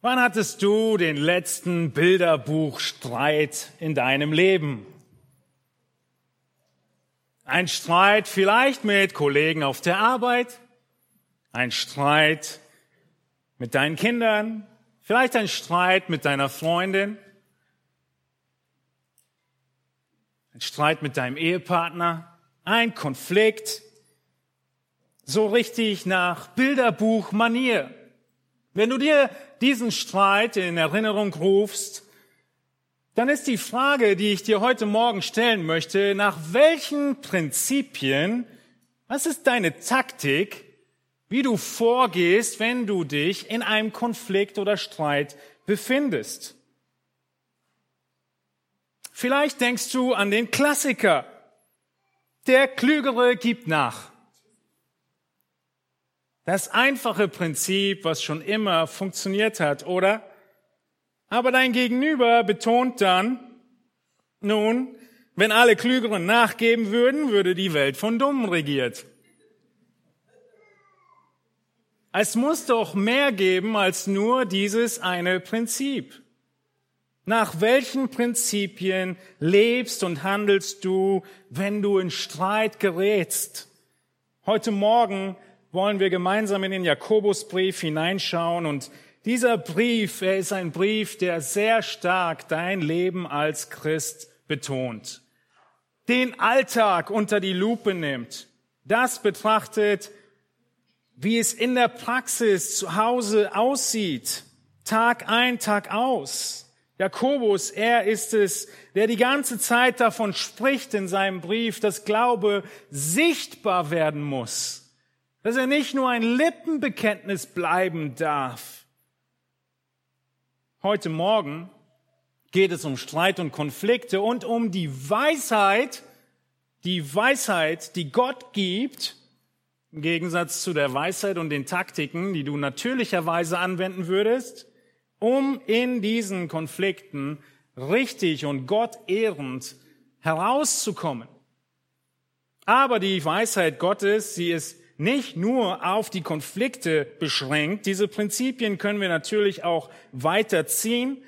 Wann hattest du den letzten Bilderbuchstreit in deinem Leben? Ein Streit vielleicht mit Kollegen auf der Arbeit, ein Streit mit deinen Kindern, vielleicht ein Streit mit deiner Freundin, ein Streit mit deinem Ehepartner, ein Konflikt, so richtig nach Bilderbuchmanier. Wenn du dir diesen Streit in Erinnerung rufst, dann ist die Frage, die ich dir heute Morgen stellen möchte, nach welchen Prinzipien, was ist deine Taktik, wie du vorgehst, wenn du dich in einem Konflikt oder Streit befindest? Vielleicht denkst du an den Klassiker. Der Klügere gibt nach. Das einfache Prinzip, was schon immer funktioniert hat, oder? Aber dein Gegenüber betont dann, nun, wenn alle Klügeren nachgeben würden, würde die Welt von Dummen regiert. Es muss doch mehr geben als nur dieses eine Prinzip. Nach welchen Prinzipien lebst und handelst du, wenn du in Streit gerätst? Heute Morgen wollen wir gemeinsam in den Jakobusbrief hineinschauen und dieser Brief, er ist ein Brief, der sehr stark dein Leben als Christ betont. Den Alltag unter die Lupe nimmt. Das betrachtet, wie es in der Praxis zu Hause aussieht. Tag ein, Tag aus. Jakobus, er ist es, der die ganze Zeit davon spricht in seinem Brief, dass Glaube sichtbar werden muss. Dass er nicht nur ein Lippenbekenntnis bleiben darf, Heute Morgen geht es um Streit und Konflikte und um die Weisheit, die Weisheit, die Gott gibt, im Gegensatz zu der Weisheit und den Taktiken, die du natürlicherweise anwenden würdest, um in diesen Konflikten richtig und Gott ehrend herauszukommen. Aber die Weisheit Gottes, sie ist nicht nur auf die Konflikte beschränkt. Diese Prinzipien können wir natürlich auch weiterziehen,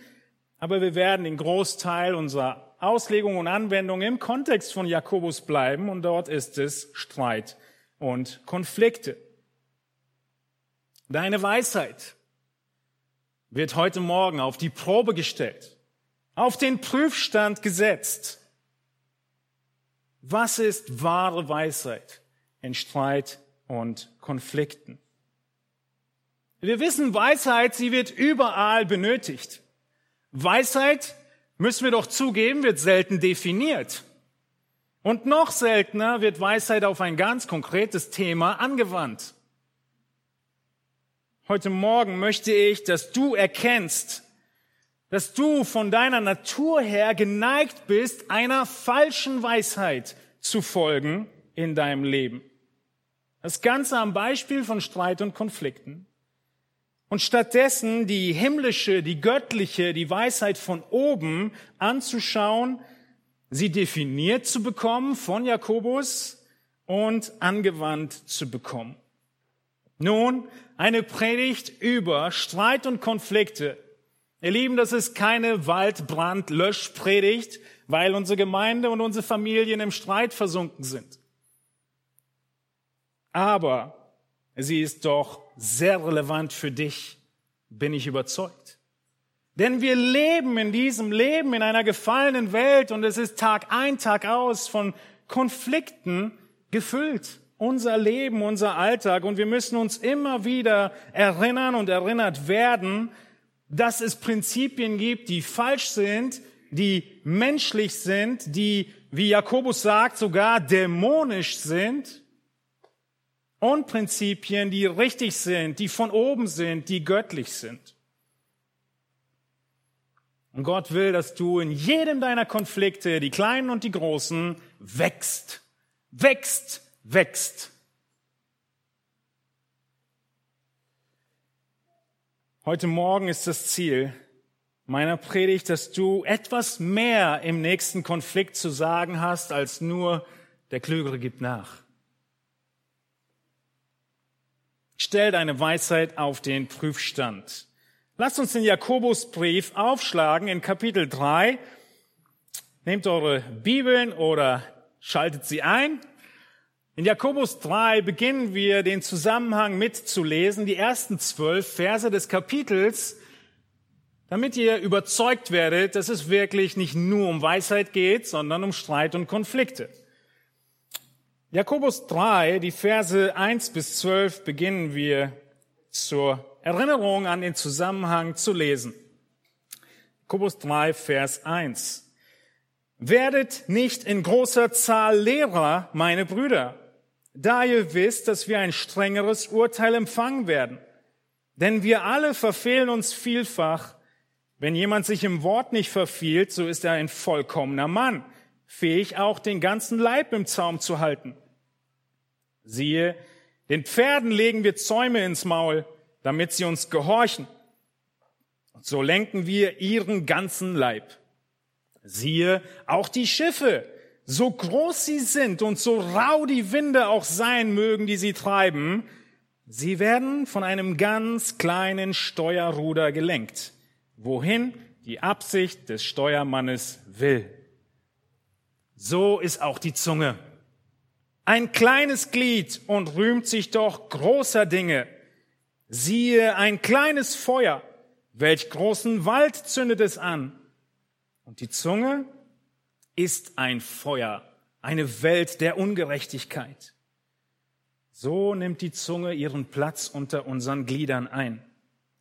aber wir werden den Großteil unserer Auslegung und Anwendung im Kontext von Jakobus bleiben und dort ist es Streit und Konflikte. Deine Weisheit wird heute Morgen auf die Probe gestellt, auf den Prüfstand gesetzt. Was ist wahre Weisheit in Streit und Konflikten. Wir wissen, Weisheit, sie wird überall benötigt. Weisheit, müssen wir doch zugeben, wird selten definiert. Und noch seltener wird Weisheit auf ein ganz konkretes Thema angewandt. Heute Morgen möchte ich, dass du erkennst, dass du von deiner Natur her geneigt bist, einer falschen Weisheit zu folgen in deinem Leben. Das Ganze am Beispiel von Streit und Konflikten. Und stattdessen die himmlische, die göttliche, die Weisheit von oben anzuschauen, sie definiert zu bekommen von Jakobus und angewandt zu bekommen. Nun, eine Predigt über Streit und Konflikte. Ihr Lieben, das ist keine Waldbrand-Löschpredigt, weil unsere Gemeinde und unsere Familien im Streit versunken sind. Aber sie ist doch sehr relevant für dich, bin ich überzeugt. Denn wir leben in diesem Leben in einer gefallenen Welt und es ist Tag ein, Tag aus von Konflikten gefüllt. Unser Leben, unser Alltag und wir müssen uns immer wieder erinnern und erinnert werden, dass es Prinzipien gibt, die falsch sind, die menschlich sind, die, wie Jakobus sagt, sogar dämonisch sind und Prinzipien, die richtig sind, die von oben sind, die göttlich sind. Und Gott will, dass du in jedem deiner Konflikte, die kleinen und die großen, wächst, wächst, wächst. Heute Morgen ist das Ziel meiner Predigt, dass du etwas mehr im nächsten Konflikt zu sagen hast, als nur der Klügere gibt nach. Stell deine Weisheit auf den Prüfstand. Lasst uns den Jakobusbrief aufschlagen in Kapitel 3. Nehmt eure Bibeln oder schaltet sie ein. In Jakobus 3 beginnen wir den Zusammenhang mitzulesen, die ersten zwölf Verse des Kapitels, damit ihr überzeugt werdet, dass es wirklich nicht nur um Weisheit geht, sondern um Streit und Konflikte. Jakobus 3, die Verse 1 bis 12 beginnen wir zur Erinnerung an den Zusammenhang zu lesen. Jakobus 3, Vers 1. Werdet nicht in großer Zahl Lehrer, meine Brüder, da ihr wisst, dass wir ein strengeres Urteil empfangen werden. Denn wir alle verfehlen uns vielfach. Wenn jemand sich im Wort nicht verfehlt, so ist er ein vollkommener Mann, fähig auch den ganzen Leib im Zaum zu halten. Siehe, den Pferden legen wir Zäume ins Maul, damit sie uns gehorchen. Und so lenken wir ihren ganzen Leib. Siehe, auch die Schiffe, so groß sie sind und so rau die Winde auch sein mögen, die sie treiben, sie werden von einem ganz kleinen Steuerruder gelenkt, wohin die Absicht des Steuermannes will. So ist auch die Zunge. Ein kleines Glied und rühmt sich doch großer Dinge. Siehe, ein kleines Feuer, welch großen Wald zündet es an. Und die Zunge ist ein Feuer, eine Welt der Ungerechtigkeit. So nimmt die Zunge ihren Platz unter unseren Gliedern ein.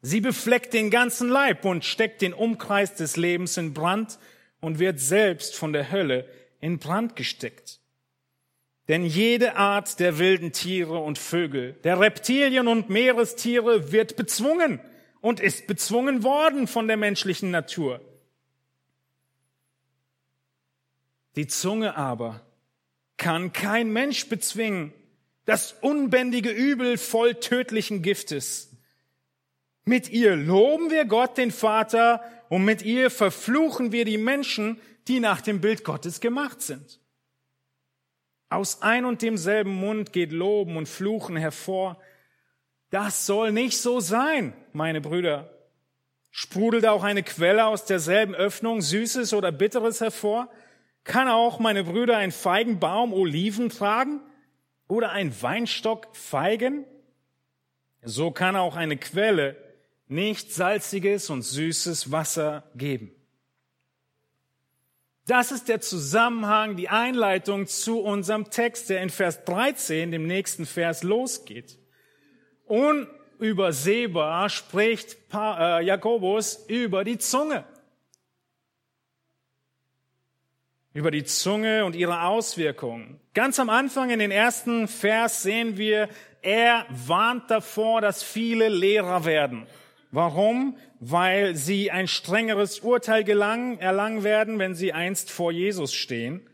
Sie befleckt den ganzen Leib und steckt den Umkreis des Lebens in Brand und wird selbst von der Hölle in Brand gesteckt. Denn jede Art der wilden Tiere und Vögel, der Reptilien und Meerestiere wird bezwungen und ist bezwungen worden von der menschlichen Natur. Die Zunge aber kann kein Mensch bezwingen, das unbändige Übel voll tödlichen Giftes. Mit ihr loben wir Gott, den Vater, und mit ihr verfluchen wir die Menschen, die nach dem Bild Gottes gemacht sind. Aus ein und demselben Mund geht Loben und Fluchen hervor. Das soll nicht so sein, meine Brüder. Sprudelt auch eine Quelle aus derselben Öffnung Süßes oder Bitteres hervor? Kann auch, meine Brüder, ein Feigenbaum Oliven tragen oder ein Weinstock Feigen? So kann auch eine Quelle nicht salziges und süßes Wasser geben. Das ist der Zusammenhang, die Einleitung zu unserem Text, der in Vers 13, dem nächsten Vers, losgeht. Unübersehbar spricht äh, Jakobus über die Zunge. Über die Zunge und ihre Auswirkungen. Ganz am Anfang in den ersten Vers sehen wir, er warnt davor, dass viele Lehrer werden. Warum? Weil sie ein strengeres Urteil gelangen, erlangen werden, wenn sie einst vor Jesus stehen.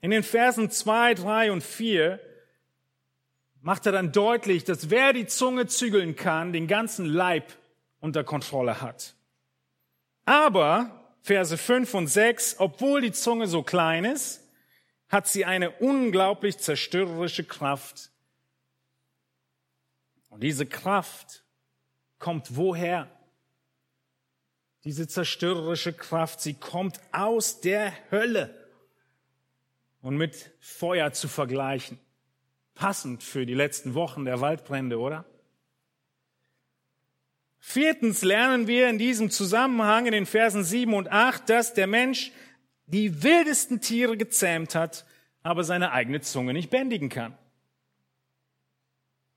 In den Versen zwei, drei und vier macht er dann deutlich, dass wer die Zunge zügeln kann, den ganzen Leib unter Kontrolle hat. Aber, Verse fünf und sechs, obwohl die Zunge so klein ist, hat sie eine unglaublich zerstörerische Kraft. Und diese Kraft kommt woher? Diese zerstörerische Kraft, sie kommt aus der Hölle und mit Feuer zu vergleichen. Passend für die letzten Wochen der Waldbrände, oder? Viertens lernen wir in diesem Zusammenhang in den Versen sieben und acht, dass der Mensch die wildesten Tiere gezähmt hat, aber seine eigene Zunge nicht bändigen kann.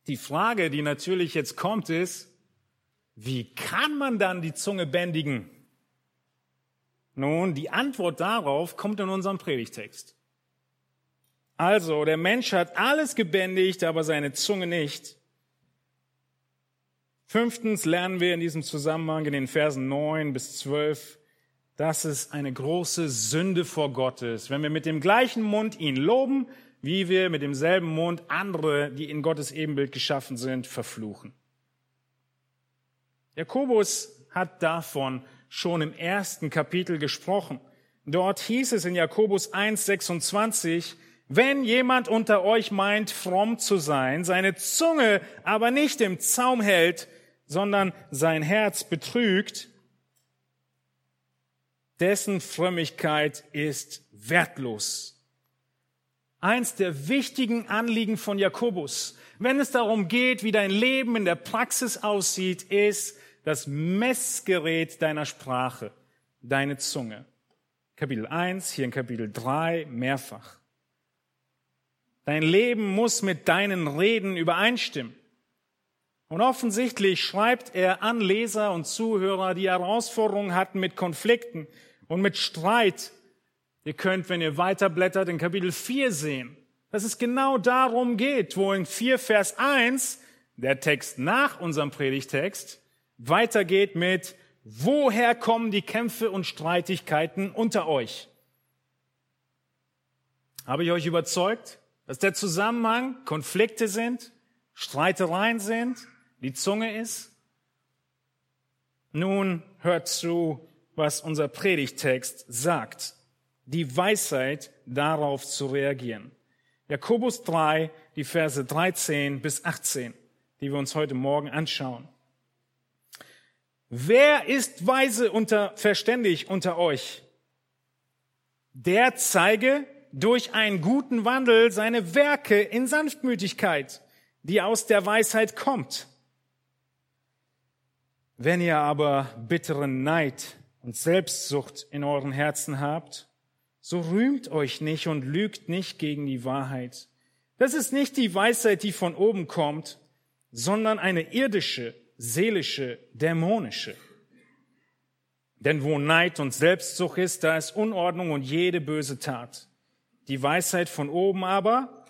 Die Frage, die natürlich jetzt kommt, ist, wie kann man dann die Zunge bändigen? Nun, die Antwort darauf kommt in unserem Predigtext. Also, der Mensch hat alles gebändigt, aber seine Zunge nicht. Fünftens lernen wir in diesem Zusammenhang in den Versen 9 bis 12, dass es eine große Sünde vor Gott ist, wenn wir mit dem gleichen Mund ihn loben, wie wir mit demselben Mund andere, die in Gottes Ebenbild geschaffen sind, verfluchen. Jakobus hat davon schon im ersten Kapitel gesprochen. Dort hieß es in Jakobus 1, 26, wenn jemand unter euch meint, fromm zu sein, seine Zunge aber nicht im Zaum hält, sondern sein Herz betrügt, dessen Frömmigkeit ist wertlos. Eins der wichtigen Anliegen von Jakobus, wenn es darum geht, wie dein Leben in der Praxis aussieht, ist das Messgerät deiner Sprache, deine Zunge. Kapitel 1, hier in Kapitel 3 mehrfach. Dein Leben muss mit deinen Reden übereinstimmen. Und offensichtlich schreibt er an Leser und Zuhörer, die Herausforderungen hatten mit Konflikten und mit Streit. Ihr könnt, wenn ihr weiterblättert, in Kapitel 4 sehen, dass es genau darum geht, wo in 4 Vers 1, der Text nach unserem Predigtext, weitergeht mit, woher kommen die Kämpfe und Streitigkeiten unter euch? Habe ich euch überzeugt, dass der Zusammenhang Konflikte sind, Streitereien sind, die Zunge ist? Nun hört zu, was unser Predigtext sagt. Die Weisheit, darauf zu reagieren. Jakobus 3, die Verse 13 bis 18, die wir uns heute Morgen anschauen. Wer ist weise unter, verständig unter euch? Der zeige durch einen guten Wandel seine Werke in Sanftmütigkeit, die aus der Weisheit kommt. Wenn ihr aber bitteren Neid und Selbstsucht in euren Herzen habt, so rühmt euch nicht und lügt nicht gegen die Wahrheit. Das ist nicht die Weisheit, die von oben kommt, sondern eine irdische, seelische, dämonische. Denn wo Neid und Selbstsucht ist, da ist Unordnung und jede böse Tat. Die Weisheit von oben aber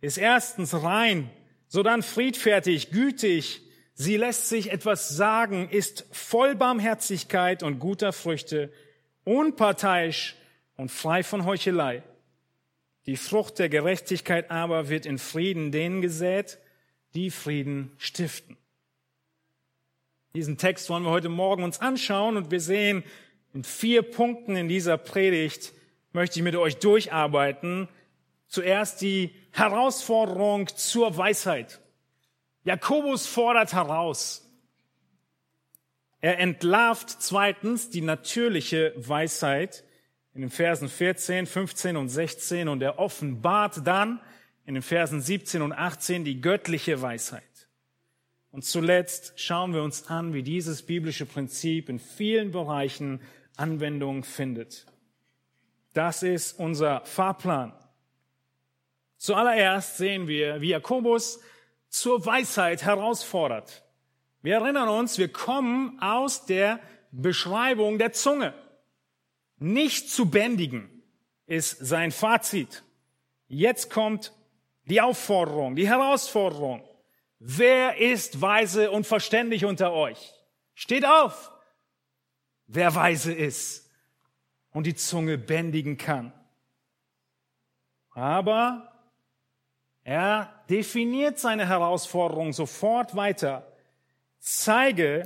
ist erstens rein, sodann friedfertig, gütig. Sie lässt sich etwas sagen, ist voll Barmherzigkeit und guter Früchte, unparteiisch und frei von Heuchelei. Die Frucht der Gerechtigkeit aber wird in Frieden denen gesät, die Frieden stiften. Diesen Text wollen wir heute Morgen uns anschauen und wir sehen in vier Punkten in dieser Predigt möchte ich mit euch durcharbeiten. Zuerst die Herausforderung zur Weisheit. Jakobus fordert heraus. Er entlarvt zweitens die natürliche Weisheit in den Versen 14, 15 und 16 und er offenbart dann in den Versen 17 und 18 die göttliche Weisheit. Und zuletzt schauen wir uns an, wie dieses biblische Prinzip in vielen Bereichen Anwendung findet. Das ist unser Fahrplan. Zuallererst sehen wir, wie Jakobus zur Weisheit herausfordert. Wir erinnern uns, wir kommen aus der Beschreibung der Zunge. Nicht zu bändigen ist sein Fazit. Jetzt kommt die Aufforderung, die Herausforderung. Wer ist weise und verständig unter euch? Steht auf, wer weise ist und die Zunge bändigen kann. Aber er definiert seine Herausforderung sofort weiter. Zeige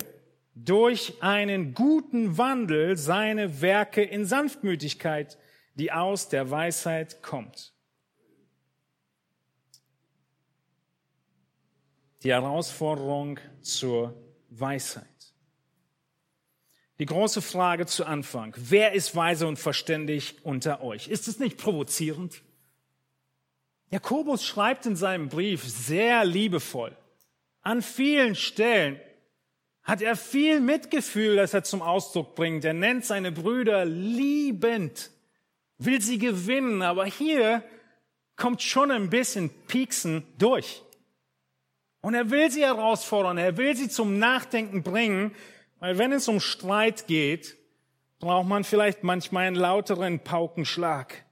durch einen guten Wandel seine Werke in Sanftmütigkeit, die aus der Weisheit kommt. die Herausforderung zur Weisheit. Die große Frage zu Anfang. Wer ist weise und verständig unter euch? Ist es nicht provozierend? Jakobus schreibt in seinem Brief sehr liebevoll. An vielen Stellen hat er viel Mitgefühl, das er zum Ausdruck bringt. Er nennt seine Brüder liebend, will sie gewinnen, aber hier kommt schon ein bisschen Pieksen durch. Und er will sie herausfordern, er will sie zum Nachdenken bringen, weil wenn es um Streit geht, braucht man vielleicht manchmal einen lauteren Paukenschlag.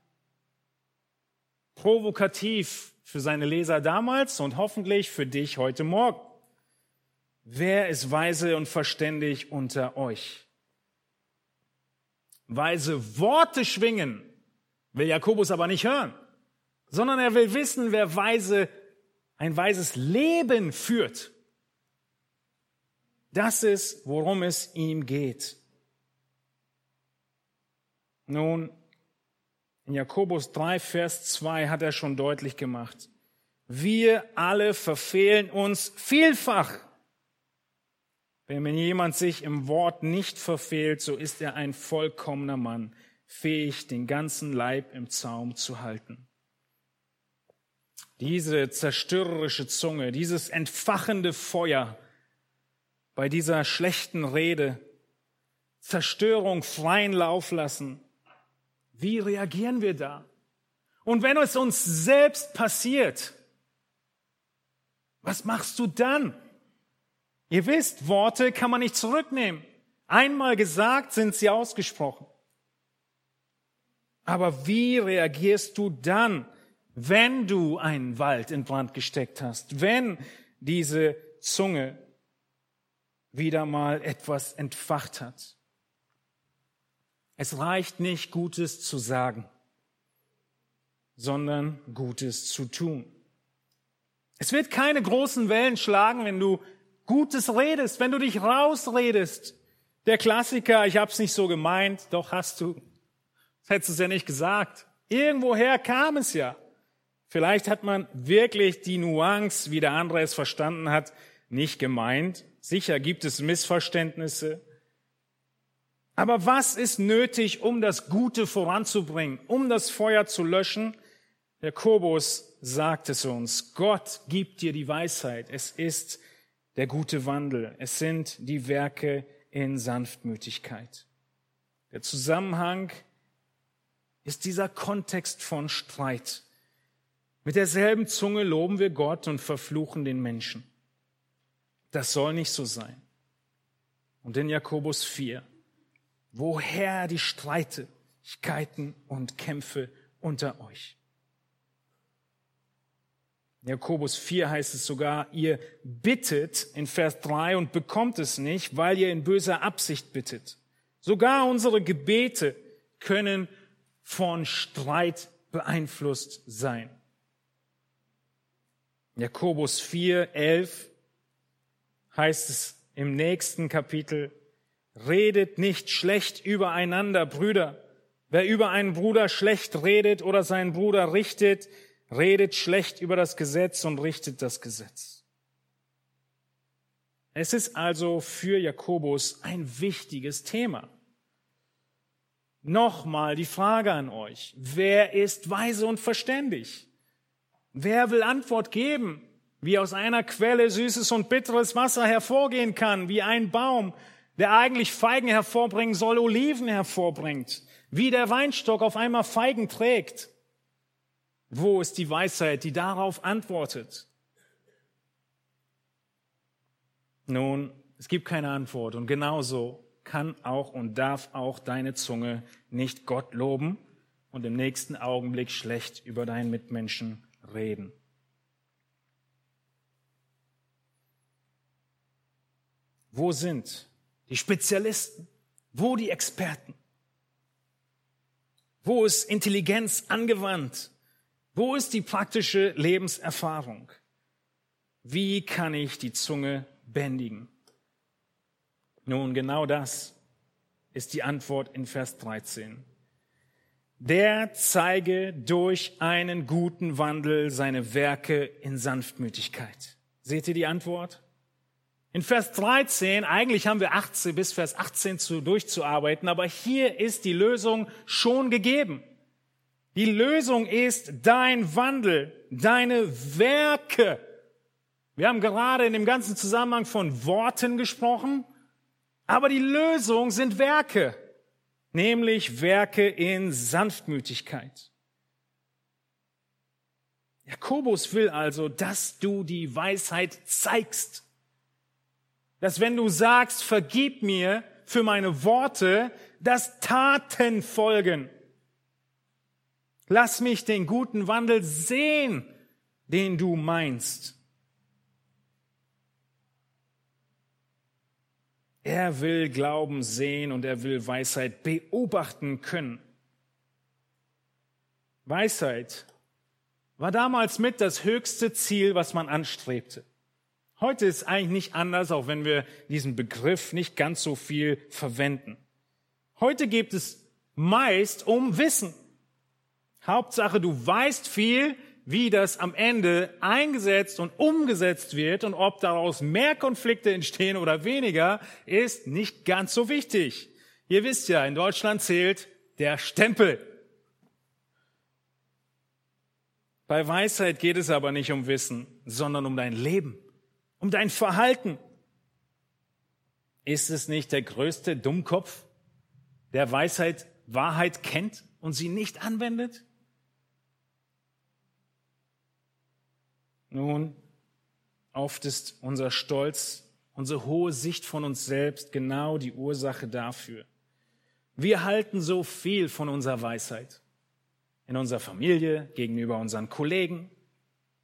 Provokativ für seine Leser damals und hoffentlich für dich heute Morgen. Wer ist weise und verständig unter euch? Weise Worte schwingen will Jakobus aber nicht hören, sondern er will wissen, wer weise ein weises Leben führt. Das ist, worum es ihm geht. Nun, in Jakobus 3, Vers 2 hat er schon deutlich gemacht. Wir alle verfehlen uns vielfach. Wenn jemand sich im Wort nicht verfehlt, so ist er ein vollkommener Mann, fähig, den ganzen Leib im Zaum zu halten. Diese zerstörerische Zunge, dieses entfachende Feuer bei dieser schlechten Rede, Zerstörung freien Lauf lassen. Wie reagieren wir da? Und wenn es uns selbst passiert, was machst du dann? Ihr wisst, Worte kann man nicht zurücknehmen. Einmal gesagt sind sie ausgesprochen. Aber wie reagierst du dann, wenn du einen Wald in Brand gesteckt hast, wenn diese Zunge wieder mal etwas entfacht hat? Es reicht nicht, Gutes zu sagen, sondern Gutes zu tun. Es wird keine großen Wellen schlagen, wenn du Gutes redest, wenn du dich rausredest. Der Klassiker, ich hab's nicht so gemeint, doch hast du. Hättest du es ja nicht gesagt. Irgendwoher kam es ja. Vielleicht hat man wirklich die Nuance, wie der andere es verstanden hat, nicht gemeint. Sicher gibt es Missverständnisse. Aber was ist nötig, um das Gute voranzubringen, um das Feuer zu löschen? Jakobus sagt es uns. Gott gibt dir die Weisheit. Es ist der gute Wandel. Es sind die Werke in Sanftmütigkeit. Der Zusammenhang ist dieser Kontext von Streit. Mit derselben Zunge loben wir Gott und verfluchen den Menschen. Das soll nicht so sein. Und in Jakobus 4, woher die Streitigkeiten und Kämpfe unter euch? Jakobus 4 heißt es sogar, ihr bittet in Vers 3 und bekommt es nicht, weil ihr in böser Absicht bittet. Sogar unsere Gebete können von Streit beeinflusst sein. Jakobus 4, 11 heißt es im nächsten Kapitel, redet nicht schlecht übereinander, Brüder. Wer über einen Bruder schlecht redet oder seinen Bruder richtet, redet schlecht über das Gesetz und richtet das Gesetz. Es ist also für Jakobus ein wichtiges Thema. Nochmal die Frage an euch. Wer ist weise und verständig? Wer will Antwort geben, wie aus einer Quelle süßes und bitteres Wasser hervorgehen kann, wie ein Baum, der eigentlich Feigen hervorbringen soll, Oliven hervorbringt, wie der Weinstock auf einmal Feigen trägt? Wo ist die Weisheit, die darauf antwortet? Nun, es gibt keine Antwort und genauso kann auch und darf auch deine Zunge nicht Gott loben und im nächsten Augenblick schlecht über deinen Mitmenschen reden. Wo sind die Spezialisten? Wo die Experten? Wo ist Intelligenz angewandt? Wo ist die praktische Lebenserfahrung? Wie kann ich die Zunge bändigen? Nun, genau das ist die Antwort in Vers 13. Der zeige durch einen guten Wandel seine Werke in Sanftmütigkeit. Seht ihr die Antwort? In Vers 13, eigentlich haben wir 18 bis Vers 18 zu, durchzuarbeiten, aber hier ist die Lösung schon gegeben. Die Lösung ist dein Wandel, deine Werke. Wir haben gerade in dem ganzen Zusammenhang von Worten gesprochen, aber die Lösung sind Werke, nämlich Werke in Sanftmütigkeit. Jakobus will also, dass du die Weisheit zeigst. Dass wenn du sagst, vergib mir für meine Worte, dass Taten folgen. Lass mich den guten Wandel sehen, den du meinst. Er will Glauben sehen und er will Weisheit beobachten können. Weisheit war damals mit das höchste Ziel, was man anstrebte. Heute ist eigentlich nicht anders, auch wenn wir diesen Begriff nicht ganz so viel verwenden. Heute geht es meist um Wissen. Hauptsache, du weißt viel, wie das am Ende eingesetzt und umgesetzt wird und ob daraus mehr Konflikte entstehen oder weniger, ist nicht ganz so wichtig. Ihr wisst ja, in Deutschland zählt der Stempel. Bei Weisheit geht es aber nicht um Wissen, sondern um dein Leben, um dein Verhalten. Ist es nicht der größte Dummkopf, der Weisheit, Wahrheit kennt und sie nicht anwendet? Nun, oft ist unser Stolz, unsere hohe Sicht von uns selbst genau die Ursache dafür. Wir halten so viel von unserer Weisheit. In unserer Familie, gegenüber unseren Kollegen,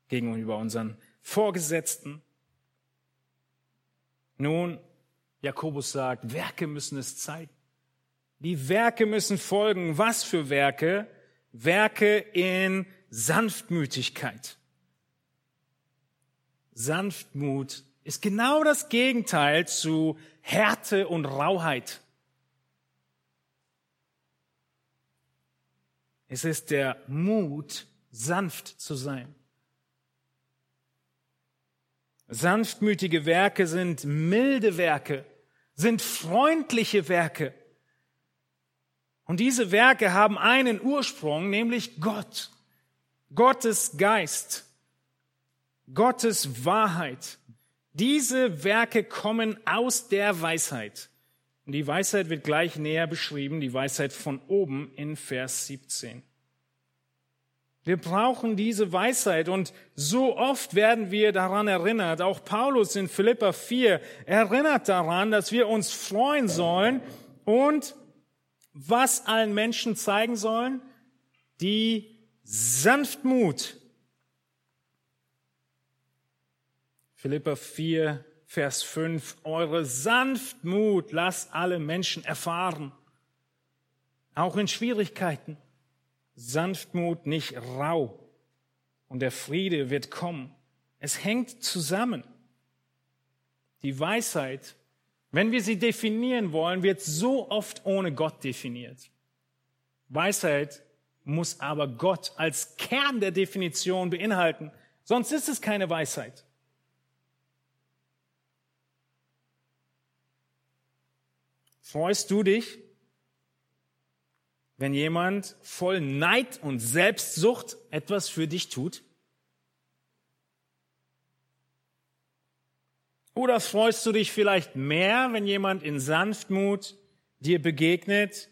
gegenüber unseren Vorgesetzten. Nun, Jakobus sagt, Werke müssen es zeigen. Die Werke müssen folgen. Was für Werke? Werke in Sanftmütigkeit. Sanftmut ist genau das Gegenteil zu Härte und Rauheit. Es ist der Mut, sanft zu sein. Sanftmütige Werke sind milde Werke, sind freundliche Werke. Und diese Werke haben einen Ursprung, nämlich Gott, Gottes Geist. Gottes Wahrheit. Diese Werke kommen aus der Weisheit. Und die Weisheit wird gleich näher beschrieben, die Weisheit von oben in Vers 17. Wir brauchen diese Weisheit und so oft werden wir daran erinnert. Auch Paulus in Philippa 4 erinnert daran, dass wir uns freuen sollen und was allen Menschen zeigen sollen? Die Sanftmut Philippa 4, Vers 5, eure Sanftmut lasst alle Menschen erfahren. Auch in Schwierigkeiten. Sanftmut nicht rau. Und der Friede wird kommen. Es hängt zusammen. Die Weisheit, wenn wir sie definieren wollen, wird so oft ohne Gott definiert. Weisheit muss aber Gott als Kern der Definition beinhalten, sonst ist es keine Weisheit. Freust du dich, wenn jemand voll Neid und Selbstsucht etwas für dich tut? Oder freust du dich vielleicht mehr, wenn jemand in Sanftmut dir begegnet,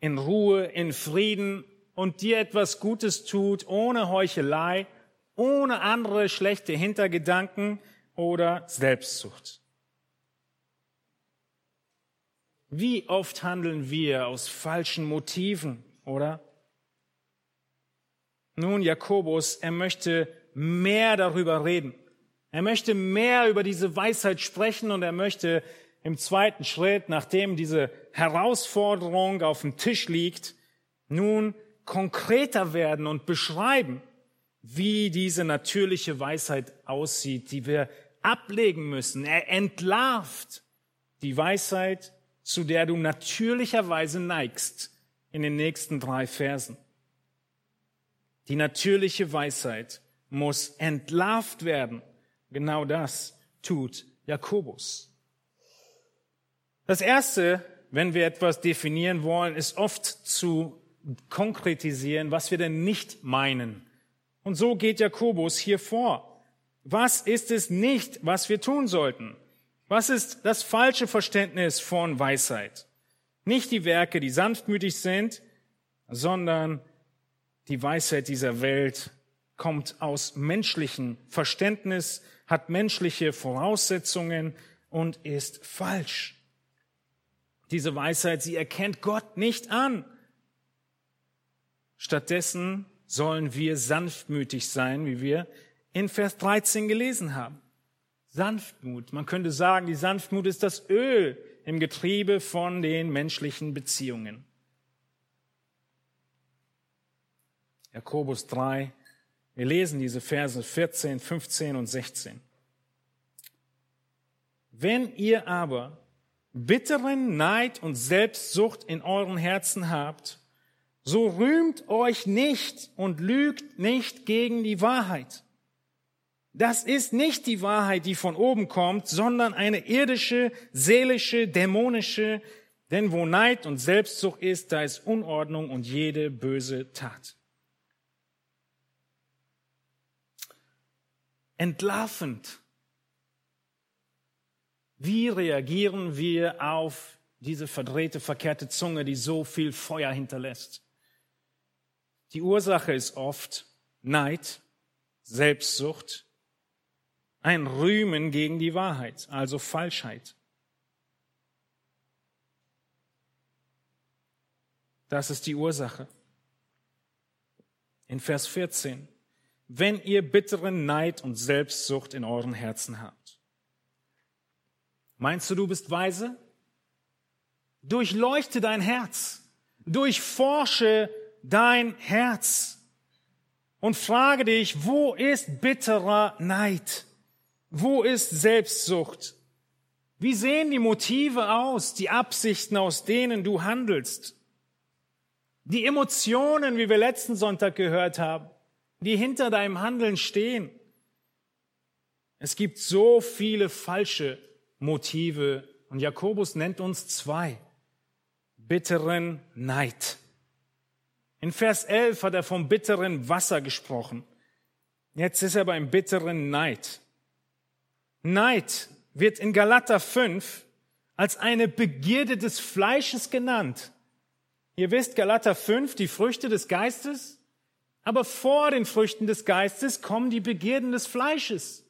in Ruhe, in Frieden und dir etwas Gutes tut, ohne Heuchelei, ohne andere schlechte Hintergedanken oder Selbstsucht? Wie oft handeln wir aus falschen Motiven, oder? Nun, Jakobus, er möchte mehr darüber reden. Er möchte mehr über diese Weisheit sprechen und er möchte im zweiten Schritt, nachdem diese Herausforderung auf dem Tisch liegt, nun konkreter werden und beschreiben, wie diese natürliche Weisheit aussieht, die wir ablegen müssen. Er entlarvt die Weisheit, zu der du natürlicherweise neigst in den nächsten drei Versen. Die natürliche Weisheit muss entlarvt werden. Genau das tut Jakobus. Das erste, wenn wir etwas definieren wollen, ist oft zu konkretisieren, was wir denn nicht meinen. Und so geht Jakobus hier vor. Was ist es nicht, was wir tun sollten? Was ist das falsche Verständnis von Weisheit? Nicht die Werke, die sanftmütig sind, sondern die Weisheit dieser Welt kommt aus menschlichem Verständnis, hat menschliche Voraussetzungen und ist falsch. Diese Weisheit, sie erkennt Gott nicht an. Stattdessen sollen wir sanftmütig sein, wie wir in Vers 13 gelesen haben. Sanftmut. Man könnte sagen, die Sanftmut ist das Öl im Getriebe von den menschlichen Beziehungen. Jakobus 3. Wir lesen diese Verse 14, 15 und 16. Wenn ihr aber bitteren Neid und Selbstsucht in euren Herzen habt, So rühmt euch nicht und lügt nicht gegen die Wahrheit. Das ist nicht die Wahrheit, die von oben kommt, sondern eine irdische, seelische, dämonische, denn wo Neid und Selbstsucht ist, da ist Unordnung und jede böse Tat. Entlarvend. Wie reagieren wir auf diese verdrehte, verkehrte Zunge, die so viel Feuer hinterlässt? Die Ursache ist oft Neid, Selbstsucht, ein Rühmen gegen die Wahrheit, also Falschheit. Das ist die Ursache. In Vers 14. Wenn ihr bitteren Neid und Selbstsucht in euren Herzen habt. Meinst du, du bist weise? Durchleuchte dein Herz. Durchforsche dein Herz. Und frage dich, wo ist bitterer Neid? Wo ist Selbstsucht? Wie sehen die Motive aus, die Absichten, aus denen du handelst? Die Emotionen, wie wir letzten Sonntag gehört haben, die hinter deinem Handeln stehen. Es gibt so viele falsche Motive und Jakobus nennt uns zwei. Bitteren Neid. In Vers 11 hat er vom bitteren Wasser gesprochen. Jetzt ist er beim bitteren Neid. Neid wird in Galater 5 als eine Begierde des Fleisches genannt. Ihr wisst, Galater 5, die Früchte des Geistes. Aber vor den Früchten des Geistes kommen die Begierden des Fleisches.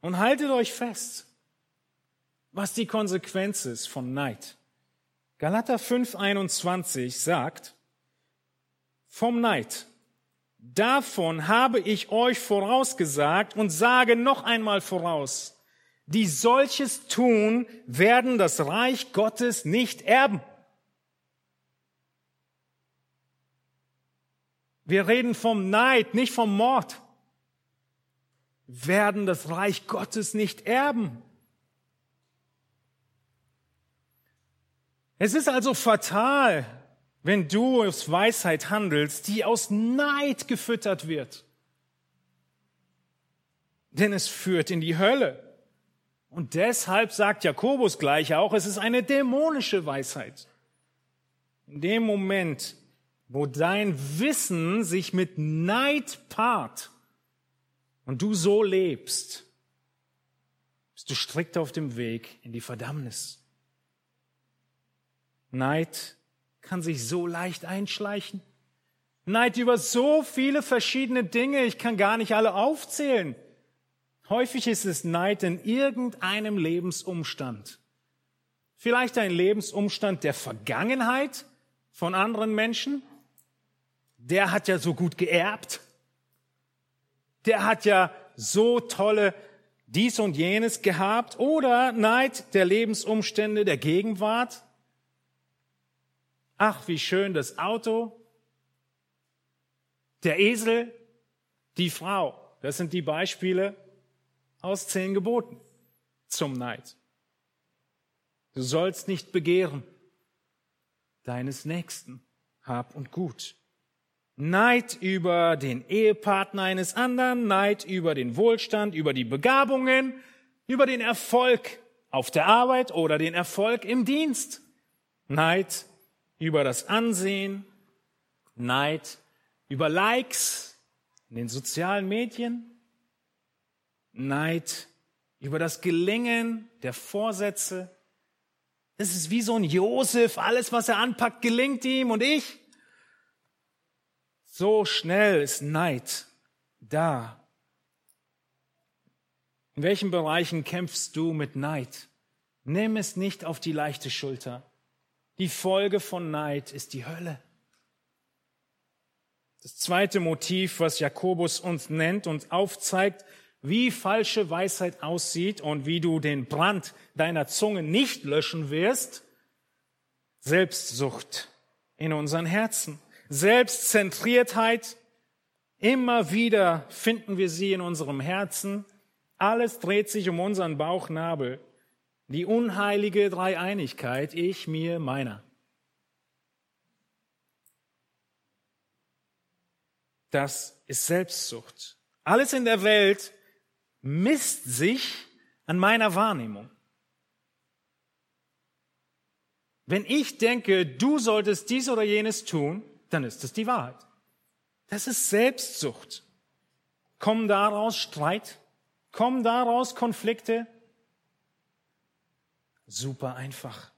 Und haltet euch fest, was die Konsequenz ist von Neid. Galater 5, 21 sagt, vom Neid, davon habe ich euch vorausgesagt und sage noch einmal voraus, die solches tun, werden das Reich Gottes nicht erben. Wir reden vom Neid, nicht vom Mord. Werden das Reich Gottes nicht erben. Es ist also fatal, wenn du aus Weisheit handelst, die aus Neid gefüttert wird. Denn es führt in die Hölle. Und deshalb sagt Jakobus gleich auch, es ist eine dämonische Weisheit. In dem Moment, wo dein Wissen sich mit Neid paart und du so lebst, bist du strikt auf dem Weg in die Verdammnis. Neid kann sich so leicht einschleichen. Neid über so viele verschiedene Dinge, ich kann gar nicht alle aufzählen. Häufig ist es Neid in irgendeinem Lebensumstand. Vielleicht ein Lebensumstand der Vergangenheit von anderen Menschen. Der hat ja so gut geerbt. Der hat ja so tolle dies und jenes gehabt. Oder Neid der Lebensumstände der Gegenwart. Ach, wie schön das Auto. Der Esel, die Frau. Das sind die Beispiele, aus zehn Geboten zum Neid. Du sollst nicht begehren deines Nächsten, Hab und Gut. Neid über den Ehepartner eines anderen, Neid über den Wohlstand, über die Begabungen, über den Erfolg auf der Arbeit oder den Erfolg im Dienst. Neid über das Ansehen, Neid über Likes in den sozialen Medien, Neid, über das Gelingen der Vorsätze. Es ist wie so ein Josef, alles, was er anpackt, gelingt ihm und ich. So schnell ist Neid da. In welchen Bereichen kämpfst du mit Neid? Nimm es nicht auf die leichte Schulter. Die Folge von Neid ist die Hölle. Das zweite Motiv, was Jakobus uns nennt und aufzeigt, wie falsche Weisheit aussieht und wie du den Brand deiner Zunge nicht löschen wirst, Selbstsucht in unseren Herzen, Selbstzentriertheit, immer wieder finden wir sie in unserem Herzen, alles dreht sich um unseren Bauchnabel, die unheilige Dreieinigkeit, ich, mir, meiner. Das ist Selbstsucht. Alles in der Welt misst sich an meiner Wahrnehmung. Wenn ich denke, du solltest dies oder jenes tun, dann ist es die Wahrheit. Das ist Selbstsucht. Kommen daraus Streit? Kommen daraus Konflikte? Super einfach.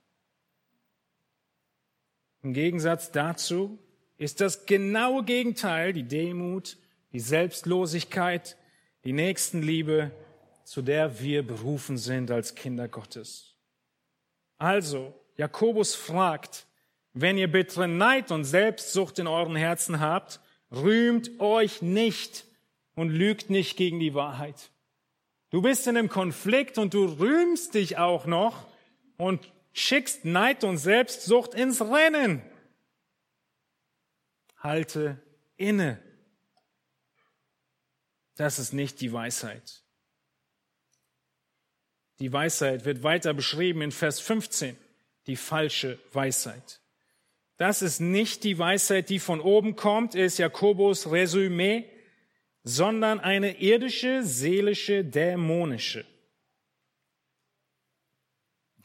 Im Gegensatz dazu ist das genaue Gegenteil die Demut, die Selbstlosigkeit, die Nächstenliebe, zu der wir berufen sind als Kinder Gottes. Also, Jakobus fragt, wenn ihr bittere Neid und Selbstsucht in euren Herzen habt, rühmt euch nicht und lügt nicht gegen die Wahrheit. Du bist in einem Konflikt und du rühmst dich auch noch und schickst Neid und Selbstsucht ins Rennen. Halte inne. Das ist nicht die Weisheit. Die Weisheit wird weiter beschrieben in Vers 15 die falsche Weisheit. Das ist nicht die Weisheit, die von oben kommt, ist Jakobus Resümee, sondern eine irdische, seelische, dämonische.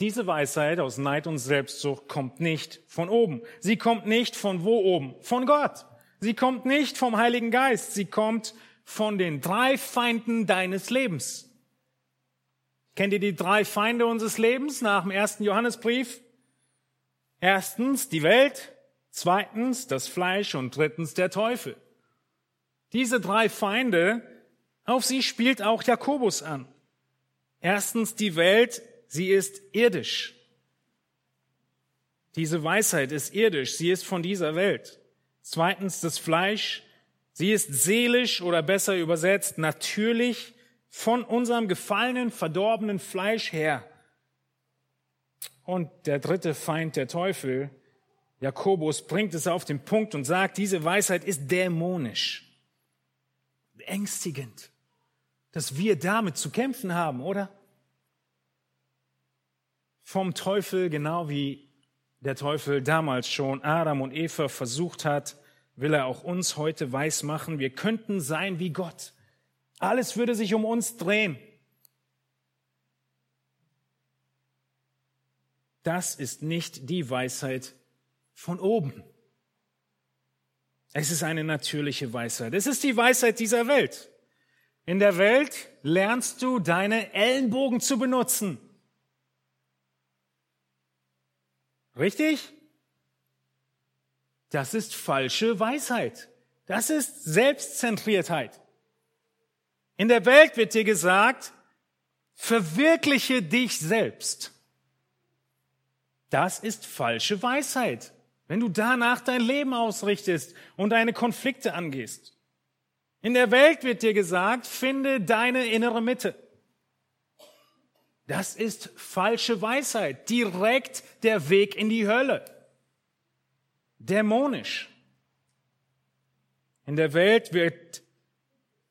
Diese Weisheit aus Neid und Selbstsucht kommt nicht von oben. Sie kommt nicht von wo oben? Von Gott. Sie kommt nicht vom Heiligen Geist. Sie kommt von den drei Feinden deines Lebens. Kennt ihr die drei Feinde unseres Lebens nach dem ersten Johannesbrief? Erstens die Welt, zweitens das Fleisch und drittens der Teufel. Diese drei Feinde, auf sie spielt auch Jakobus an. Erstens die Welt, sie ist irdisch. Diese Weisheit ist irdisch, sie ist von dieser Welt. Zweitens das Fleisch, sie ist seelisch oder besser übersetzt natürlich von unserem gefallenen, verdorbenen Fleisch her. Und der dritte Feind, der Teufel, Jakobus, bringt es auf den Punkt und sagt, diese Weisheit ist dämonisch, ängstigend, dass wir damit zu kämpfen haben, oder? Vom Teufel, genau wie der Teufel damals schon Adam und Eva versucht hat, will er auch uns heute weismachen, wir könnten sein wie Gott. Alles würde sich um uns drehen. das ist nicht die Weisheit von oben. Es ist eine natürliche Weisheit. Es ist die Weisheit dieser Welt. In der Welt lernst du deine Ellenbogen zu benutzen. Richtig? Das ist falsche Weisheit. Das ist Selbstzentriertheit. In der Welt wird dir gesagt, verwirkliche dich selbst. Das ist falsche Weisheit, wenn du danach dein Leben ausrichtest und deine Konflikte angehst. In der Welt wird dir gesagt, finde deine innere Mitte. Das ist falsche Weisheit, direkt der Weg in die Hölle. Dämonisch. In der Welt wird,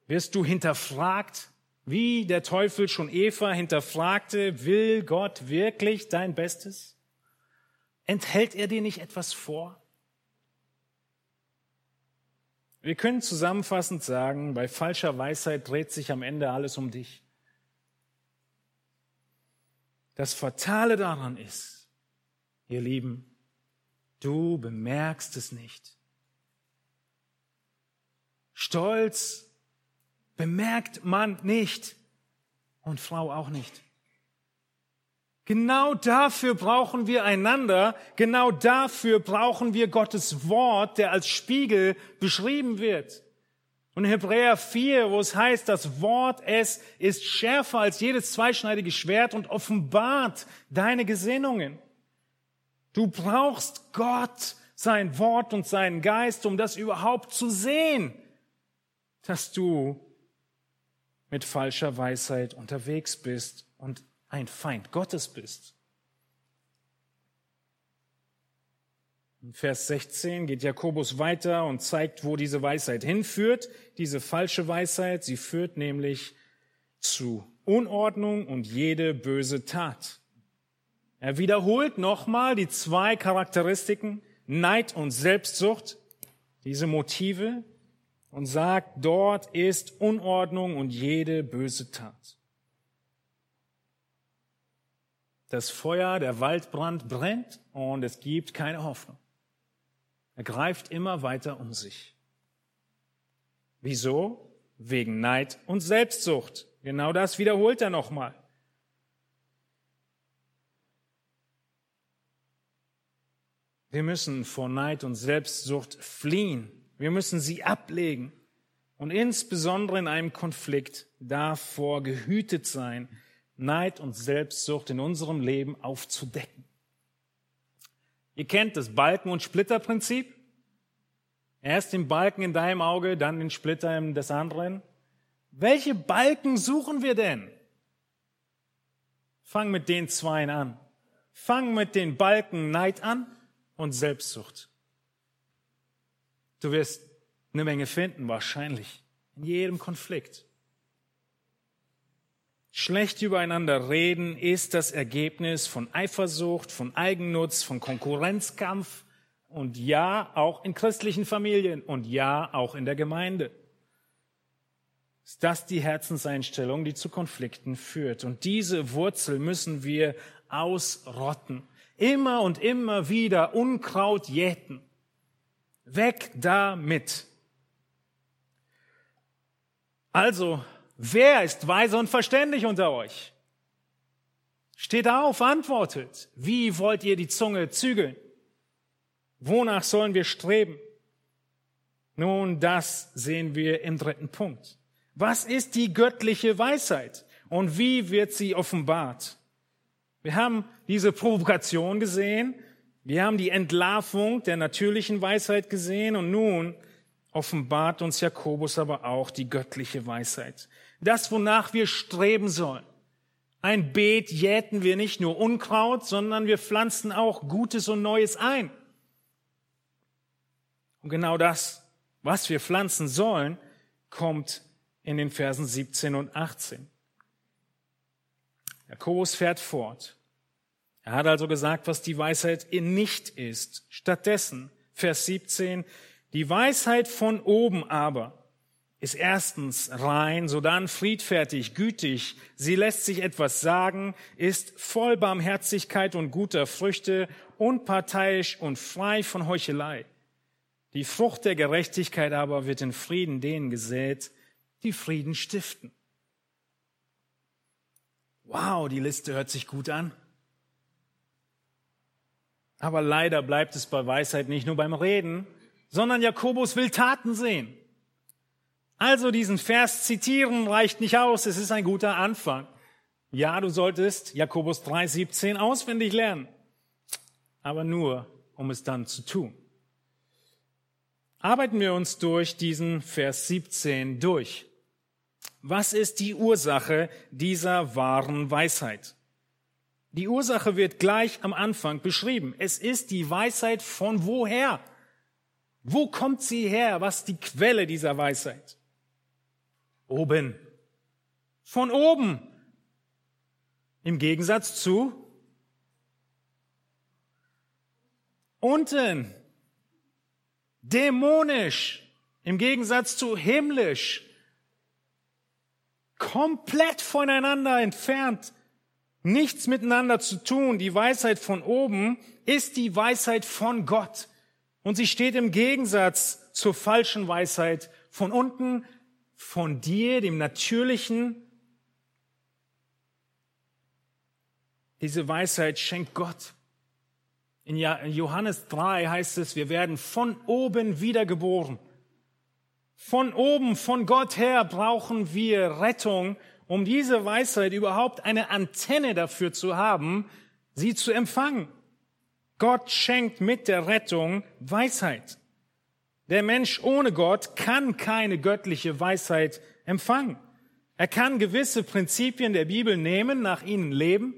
wirst du hinterfragt, wie der Teufel schon Eva hinterfragte, will Gott wirklich dein Bestes? Enthält er dir nicht etwas vor? Wir können zusammenfassend sagen, bei falscher Weisheit dreht sich am Ende alles um dich. Das Fatale daran ist, ihr Lieben, du bemerkst es nicht. Stolz bemerkt man nicht und Frau auch nicht. Genau dafür brauchen wir einander, genau dafür brauchen wir Gottes Wort, der als Spiegel beschrieben wird. Und Hebräer 4, wo es heißt, das Wort es ist schärfer als jedes zweischneidige Schwert und offenbart deine Gesinnungen. Du brauchst Gott, sein Wort und seinen Geist, um das überhaupt zu sehen, dass du mit falscher Weisheit unterwegs bist und ein Feind Gottes bist. In Vers 16 geht Jakobus weiter und zeigt, wo diese Weisheit hinführt. Diese falsche Weisheit, sie führt nämlich zu Unordnung und jede böse Tat. Er wiederholt nochmal die zwei Charakteristiken, Neid und Selbstsucht, diese Motive. und sagt, dort ist Unordnung und jede böse Tat. Das Feuer, der Waldbrand brennt und es gibt keine Hoffnung. Er greift immer weiter um sich. Wieso? Wegen Neid und Selbstsucht. Genau das wiederholt er nochmal. Wir müssen vor Neid und Selbstsucht fliehen. Wir müssen sie ablegen. Und insbesondere in einem Konflikt davor gehütet sein, Neid und Selbstsucht in unserem Leben aufzudecken. Ihr kennt das Balken- und Splitterprinzip. Erst den Balken in deinem Auge, dann den Splitter des anderen. Welche Balken suchen wir denn? Fang mit den Zweien an. Fang mit den Balken Neid an und Selbstsucht. Du wirst eine Menge finden, wahrscheinlich. In jedem Konflikt. Schlecht übereinander reden ist das Ergebnis von Eifersucht, von Eigennutz, von Konkurrenzkampf und ja, auch in christlichen Familien und ja, auch in der Gemeinde. Ist das die Herzenseinstellung, die zu Konflikten führt? Und diese Wurzel müssen wir ausrotten. Immer und immer wieder Unkraut jäten. Weg damit. Also Wer ist weise und verständig unter euch? Steht auf, antwortet. Wie wollt ihr die Zunge zügeln? Wonach sollen wir streben? Nun, das sehen wir im dritten Punkt. Was ist die göttliche Weisheit und wie wird sie offenbart? Wir haben diese Provokation gesehen, wir haben die Entlarvung der natürlichen Weisheit gesehen und nun offenbart uns Jakobus aber auch die göttliche Weisheit das, wonach wir streben sollen. Ein Beet jäten wir nicht nur Unkraut, sondern wir pflanzen auch Gutes und Neues ein. Und genau das, was wir pflanzen sollen, kommt in den Versen 17 und 18. Jakobus fährt fort. Er hat also gesagt, was die Weisheit in nicht ist. Stattdessen, Vers 17, die Weisheit von oben aber ist erstens rein, sodann friedfertig, gütig, sie lässt sich etwas sagen, ist voll Barmherzigkeit und guter Früchte, unparteiisch und frei von Heuchelei. Die Frucht der Gerechtigkeit aber wird in Frieden denen gesät, die Frieden stiften. Wow, die Liste hört sich gut an. Aber leider bleibt es bei Weisheit nicht nur beim Reden, sondern Jakobus will Taten sehen. Also diesen Vers zitieren reicht nicht aus, es ist ein guter Anfang. Ja, du solltest Jakobus 3,17 auswendig lernen, aber nur, um es dann zu tun. Arbeiten wir uns durch diesen Vers 17 durch. Was ist die Ursache dieser wahren Weisheit? Die Ursache wird gleich am Anfang beschrieben. Es ist die Weisheit von woher? Wo kommt sie her? Was ist die Quelle dieser Weisheit? Oben. Von oben. Im Gegensatz zu unten. Dämonisch. Im Gegensatz zu himmlisch. Komplett voneinander entfernt. Nichts miteinander zu tun. Die Weisheit von oben ist die Weisheit von Gott. Und sie steht im Gegensatz zur falschen Weisheit von unten, von dir, dem Natürlichen. Diese Weisheit schenkt Gott. In Johannes 3 heißt es, wir werden von oben wiedergeboren. Von oben, von Gott her brauchen wir Rettung, um diese Weisheit überhaupt eine Antenne dafür zu haben, sie zu empfangen. Gott schenkt mit der Rettung Weisheit. Der Mensch ohne Gott kann keine göttliche Weisheit empfangen. Er kann gewisse Prinzipien der Bibel nehmen, nach ihnen leben,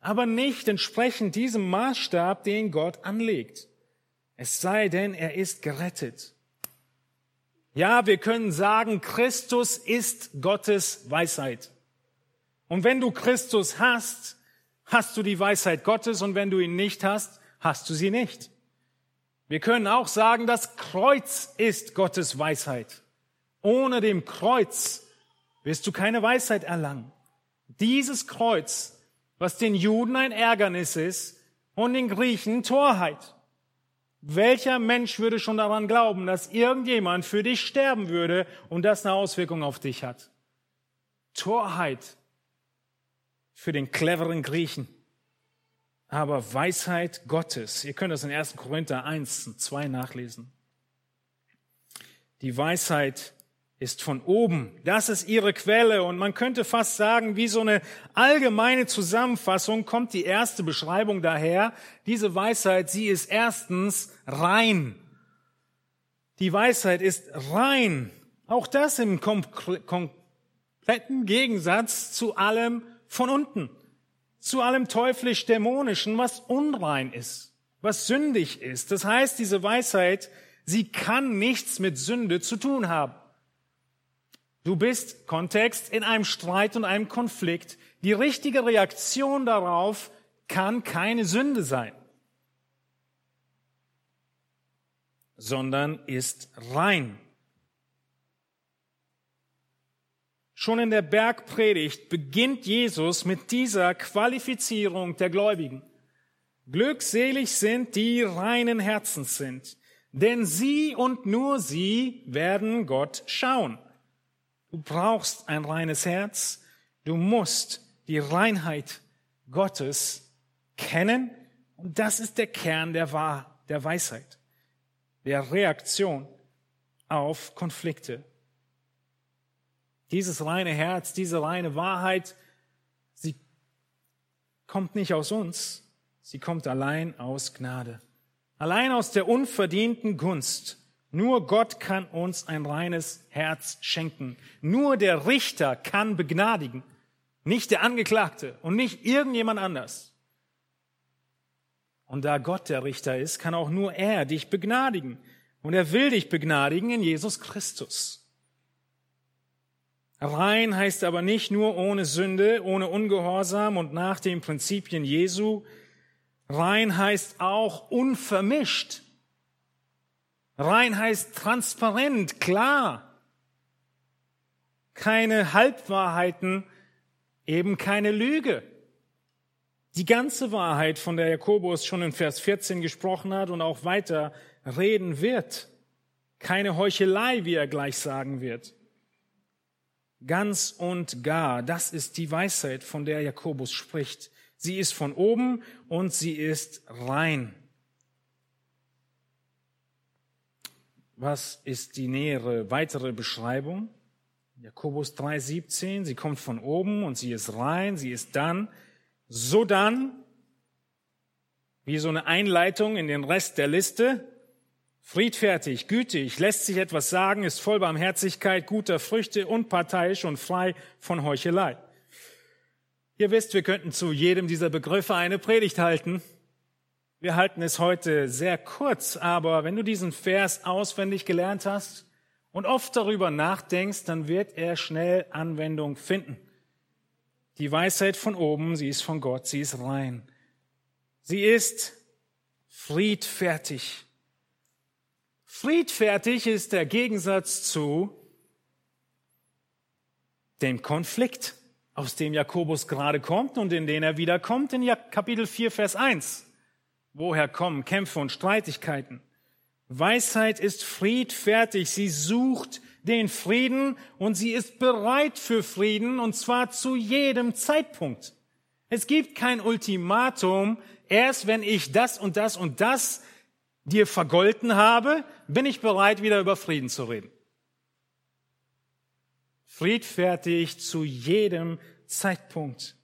aber nicht entsprechend diesem Maßstab, den Gott anlegt. Es sei denn, er ist gerettet. Ja, wir können sagen, Christus ist Gottes Weisheit. Und wenn du Christus hast, hast du die Weisheit Gottes und wenn du ihn nicht hast, hast du sie nicht. Wir können auch sagen, das Kreuz ist Gottes Weisheit. Ohne dem Kreuz wirst du keine Weisheit erlangen. Dieses Kreuz, was den Juden ein Ärgernis ist und den Griechen Torheit. Welcher Mensch würde schon daran glauben, dass irgendjemand für dich sterben würde und das eine Auswirkung auf dich hat? Torheit für den cleveren Griechen. Aber Weisheit Gottes. Ihr könnt das in 1. Korinther 1 und 2 nachlesen. Die Weisheit ist von oben. Das ist ihre Quelle. Und man könnte fast sagen, wie so eine allgemeine Zusammenfassung kommt die erste Beschreibung daher. Diese Weisheit, sie ist erstens rein. Die Weisheit ist rein. Auch das im kompletten Gegensatz zu allem von unten. Zu allem teuflisch-dämonischen, was unrein ist, was sündig ist. Das heißt, diese Weisheit, sie kann nichts mit Sünde zu tun haben. Du bist, Kontext, in einem Streit und einem Konflikt. Die richtige Reaktion darauf kann keine Sünde sein, sondern ist rein. Schon in der Bergpredigt beginnt Jesus mit dieser Qualifizierung der Gläubigen. Glückselig sind, die reinen Herzens sind, denn sie und nur sie werden Gott schauen. Du brauchst ein reines Herz. Du musst die Reinheit Gottes kennen. Und das ist der Kern der, Wahr der Weisheit, der Reaktion auf Konflikte. Dieses reine Herz, diese reine Wahrheit, sie kommt nicht aus uns, sie kommt allein aus Gnade, allein aus der unverdienten Gunst nur Gott kann uns ein reines Herz schenken. Nur der Richter kann begnadigen, nicht der Angeklagte und nicht irgendjemand anders. Und da Gott der Richter ist, kann auch nur er dich begnadigen. Und er will dich begnadigen in Jesus Christus. Rein heißt aber nicht nur ohne Sünde, ohne Ungehorsam und nach den Prinzipien Jesu. Rein heißt auch unvermischt. Rein heißt transparent, klar. Keine Halbwahrheiten, eben keine Lüge. Die ganze Wahrheit, von der Jakobus schon in Vers 14 gesprochen hat und auch weiter reden wird. Keine Heuchelei, wie er gleich sagen wird. Ganz und gar, das ist die Weisheit, von der Jakobus spricht. Sie ist von oben und sie ist rein. Was ist die nähere weitere Beschreibung? Jakobus 3,17, sie kommt von oben und sie ist rein, sie ist dann, so dann, wie so eine Einleitung in den Rest der Liste, friedfertig, gütig, lässt sich etwas sagen, ist voll Barmherzigkeit, guter Früchte, unparteiisch und frei von Heuchelei. Ihr wisst, wir könnten zu jedem dieser Begriffe eine Predigt halten. Wir halten es heute sehr kurz, aber wenn du diesen Vers auswendig gelernt hast und oft darüber nachdenkst, dann wird er schnell Anwendung finden. Die Weisheit von oben, sie ist von Gott, sie ist rein. Sie ist friedfertig. Friedfertig ist der Gegensatz zu dem Konflikt, aus dem Jakobus gerade kommt und in den er wiederkommt in Kapitel 4, Vers 1. Woher kommen Kämpfe und Streitigkeiten? Weisheit ist friedfertig. Sie sucht den Frieden und sie ist bereit für Frieden und zwar zu jedem Zeitpunkt. Es gibt kein Ultimatum. Erst wenn ich das und das und das dir vergolten habe, bin ich bereit, wieder über Frieden zu reden. Friedfertig zu jedem Zeitpunkt.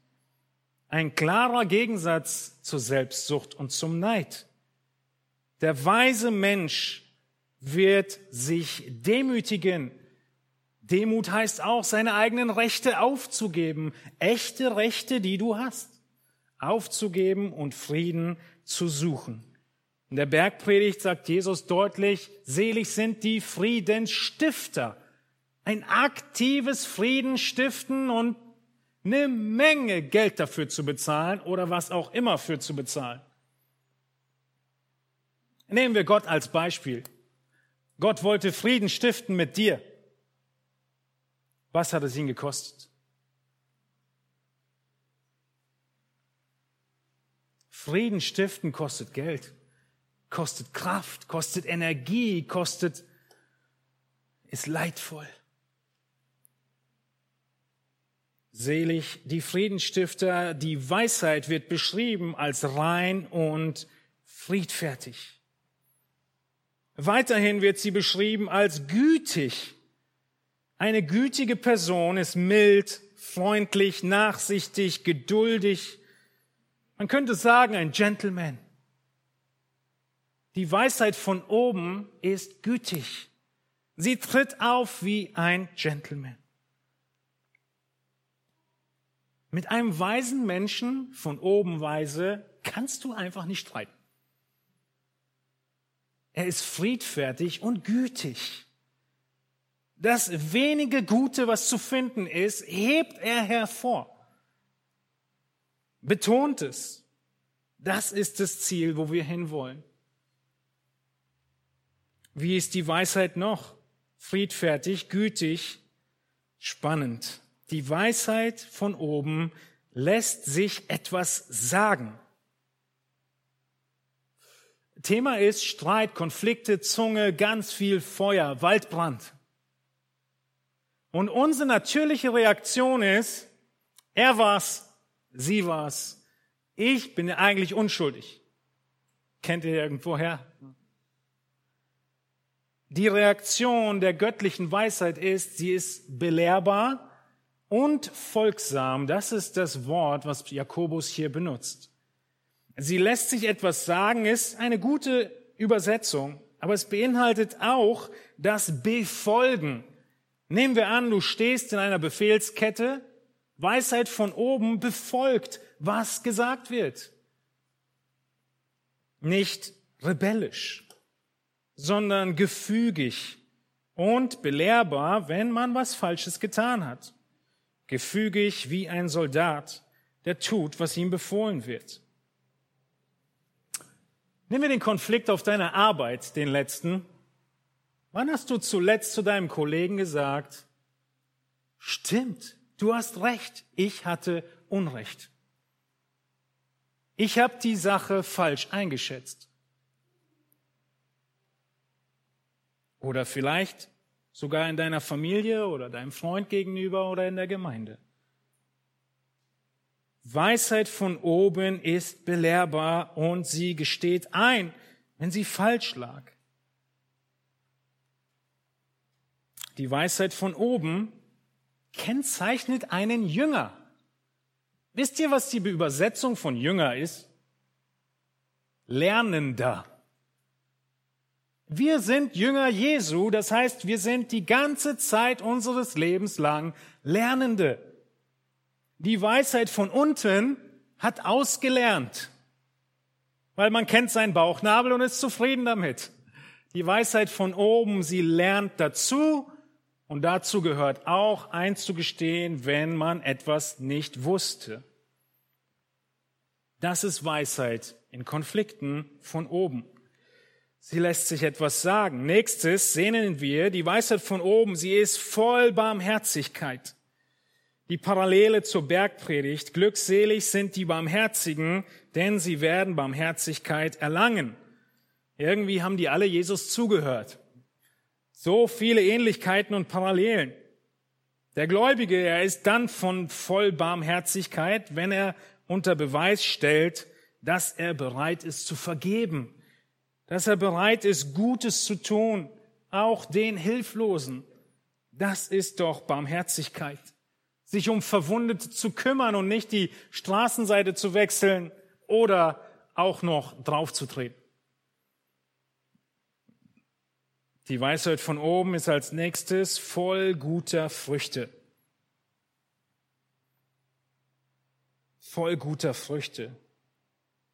Ein klarer Gegensatz zur Selbstsucht und zum Neid. Der weise Mensch wird sich demütigen. Demut heißt auch, seine eigenen Rechte aufzugeben. Echte Rechte, die du hast. Aufzugeben und Frieden zu suchen. In der Bergpredigt sagt Jesus deutlich, selig sind die Friedensstifter. Ein aktives Friedenstiften und eine Menge Geld dafür zu bezahlen oder was auch immer für zu bezahlen. Nehmen wir Gott als Beispiel. Gott wollte Frieden stiften mit dir. Was hat es ihn gekostet? Frieden stiften kostet Geld, kostet Kraft, kostet Energie, kostet, ist leidvoll. Selig die Friedensstifter, die Weisheit wird beschrieben als rein und friedfertig. Weiterhin wird sie beschrieben als gütig. Eine gütige Person ist mild, freundlich, nachsichtig, geduldig. Man könnte sagen, ein Gentleman. Die Weisheit von oben ist gütig. Sie tritt auf wie ein Gentleman. Mit einem weisen Menschen von oben weise kannst du einfach nicht streiten. Er ist friedfertig und gütig. Das wenige Gute, was zu finden ist, hebt er hervor. Betont es. Das ist das Ziel, wo wir hinwollen. Wie ist die Weisheit noch? Friedfertig, gütig, spannend. Die Weisheit von oben lässt sich etwas sagen. Thema ist Streit, Konflikte, Zunge, ganz viel Feuer, Waldbrand. Und unsere natürliche Reaktion ist, er war's, sie war's, ich bin eigentlich unschuldig. Kennt ihr irgendwoher? Die Reaktion der göttlichen Weisheit ist, sie ist belehrbar, und folgsam, das ist das Wort, was Jakobus hier benutzt. Sie lässt sich etwas sagen, ist eine gute Übersetzung, aber es beinhaltet auch das Befolgen. Nehmen wir an, du stehst in einer Befehlskette, Weisheit von oben befolgt, was gesagt wird. Nicht rebellisch, sondern gefügig und belehrbar, wenn man was Falsches getan hat gefügig wie ein Soldat, der tut, was ihm befohlen wird. Nehmen wir den Konflikt auf deiner Arbeit, den letzten. Wann hast du zuletzt zu deinem Kollegen gesagt, stimmt, du hast recht, ich hatte Unrecht. Ich habe die Sache falsch eingeschätzt. Oder vielleicht sogar in deiner Familie oder deinem Freund gegenüber oder in der Gemeinde. Weisheit von oben ist belehrbar und sie gesteht ein, wenn sie falsch lag. Die Weisheit von oben kennzeichnet einen Jünger. Wisst ihr, was die Übersetzung von Jünger ist? Lernender. Wir sind Jünger Jesu, das heißt, wir sind die ganze Zeit unseres Lebens lang Lernende. Die Weisheit von unten hat ausgelernt, weil man kennt seinen Bauchnabel und ist zufrieden damit. Die Weisheit von oben, sie lernt dazu und dazu gehört auch einzugestehen, wenn man etwas nicht wusste. Das ist Weisheit in Konflikten von oben. Sie lässt sich etwas sagen. Nächstes sehnen wir die Weisheit von oben. Sie ist voll Barmherzigkeit. Die Parallele zur Bergpredigt. Glückselig sind die Barmherzigen, denn sie werden Barmherzigkeit erlangen. Irgendwie haben die alle Jesus zugehört. So viele Ähnlichkeiten und Parallelen. Der Gläubige, er ist dann von voll Barmherzigkeit, wenn er unter Beweis stellt, dass er bereit ist zu vergeben dass er bereit ist, Gutes zu tun, auch den Hilflosen. Das ist doch Barmherzigkeit. Sich um Verwundete zu kümmern und nicht die Straßenseite zu wechseln oder auch noch draufzutreten. Die Weisheit von oben ist als nächstes voll guter Früchte. Voll guter Früchte.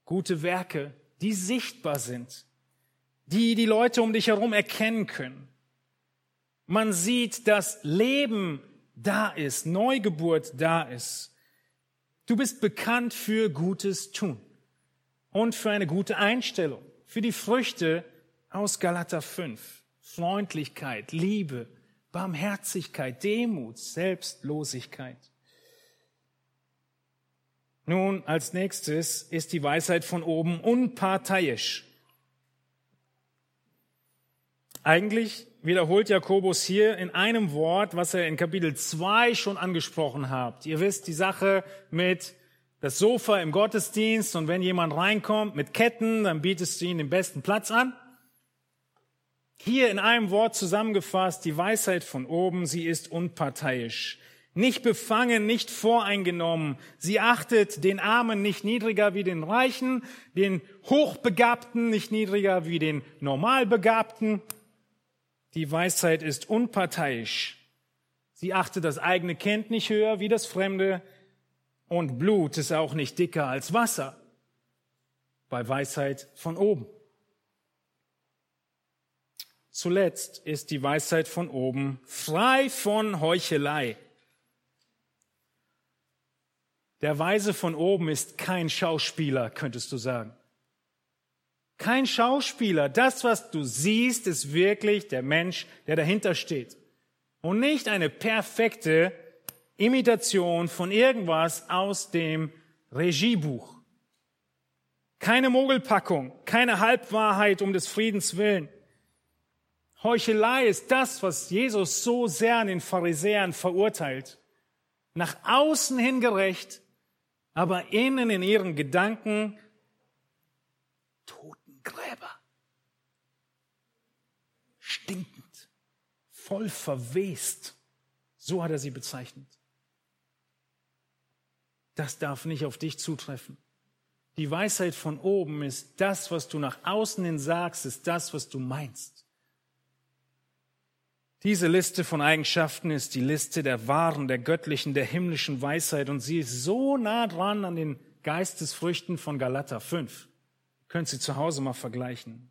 Gute Werke, die sichtbar sind die die Leute um dich herum erkennen können. Man sieht, dass Leben da ist, Neugeburt da ist. Du bist bekannt für gutes Tun und für eine gute Einstellung, für die Früchte aus Galater 5. Freundlichkeit, Liebe, Barmherzigkeit, Demut, Selbstlosigkeit. Nun, als nächstes ist die Weisheit von oben unparteiisch. Eigentlich wiederholt Jakobus hier in einem Wort, was er in Kapitel 2 schon angesprochen hat. Ihr wisst die Sache mit das Sofa im Gottesdienst und wenn jemand reinkommt mit Ketten, dann bietest du ihm den besten Platz an. Hier in einem Wort zusammengefasst, die Weisheit von oben, sie ist unparteiisch. Nicht befangen, nicht voreingenommen. Sie achtet den Armen nicht niedriger wie den Reichen, den Hochbegabten nicht niedriger wie den Normalbegabten. Die Weisheit ist unparteiisch. Sie achtet das eigene Kind nicht höher wie das Fremde. Und Blut ist auch nicht dicker als Wasser. Bei Weisheit von oben. Zuletzt ist die Weisheit von oben frei von Heuchelei. Der Weise von oben ist kein Schauspieler, könntest du sagen. Kein Schauspieler. Das, was du siehst, ist wirklich der Mensch, der dahinter steht. Und nicht eine perfekte Imitation von irgendwas aus dem Regiebuch. Keine Mogelpackung, keine Halbwahrheit um des Friedens willen. Heuchelei ist das, was Jesus so sehr an den Pharisäern verurteilt. Nach außen hin gerecht, aber innen in ihren Gedanken Totengräber. Stinkend, voll verwest. So hat er sie bezeichnet. Das darf nicht auf dich zutreffen. Die Weisheit von oben ist das, was du nach außen hin sagst, ist das, was du meinst. Diese Liste von Eigenschaften ist die Liste der wahren, der göttlichen, der himmlischen Weisheit und sie ist so nah dran an den Geistesfrüchten von Galater 5. Könnt sie zu Hause mal vergleichen.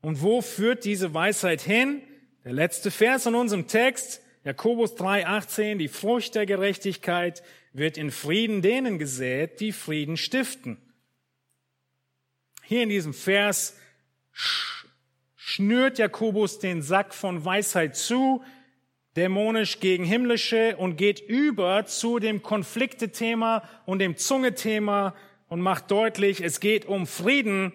Und wo führt diese Weisheit hin? Der letzte Vers in unserem Text, Jakobus 3,18, die Frucht der Gerechtigkeit wird in Frieden denen gesät, die Frieden stiften. Hier in diesem Vers schnürt Jakobus den Sack von Weisheit zu, dämonisch gegen himmlische und geht über zu dem Konfliktethema und dem Zungethema und macht deutlich, es geht um Frieden.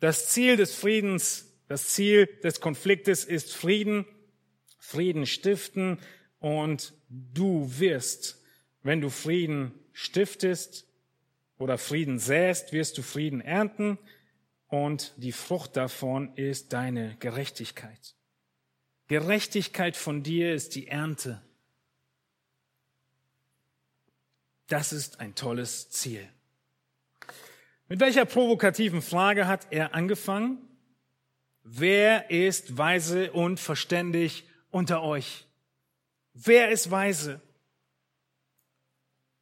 Das Ziel des Friedens, das Ziel des Konfliktes ist Frieden, Frieden stiften und du wirst, wenn du Frieden stiftest oder Frieden säst, wirst du Frieden ernten und die Frucht davon ist deine Gerechtigkeit. Gerechtigkeit von dir ist die Ernte. Das ist ein tolles Ziel. Mit welcher provokativen Frage hat er angefangen? Wer ist weise und verständig unter euch? Wer ist weise?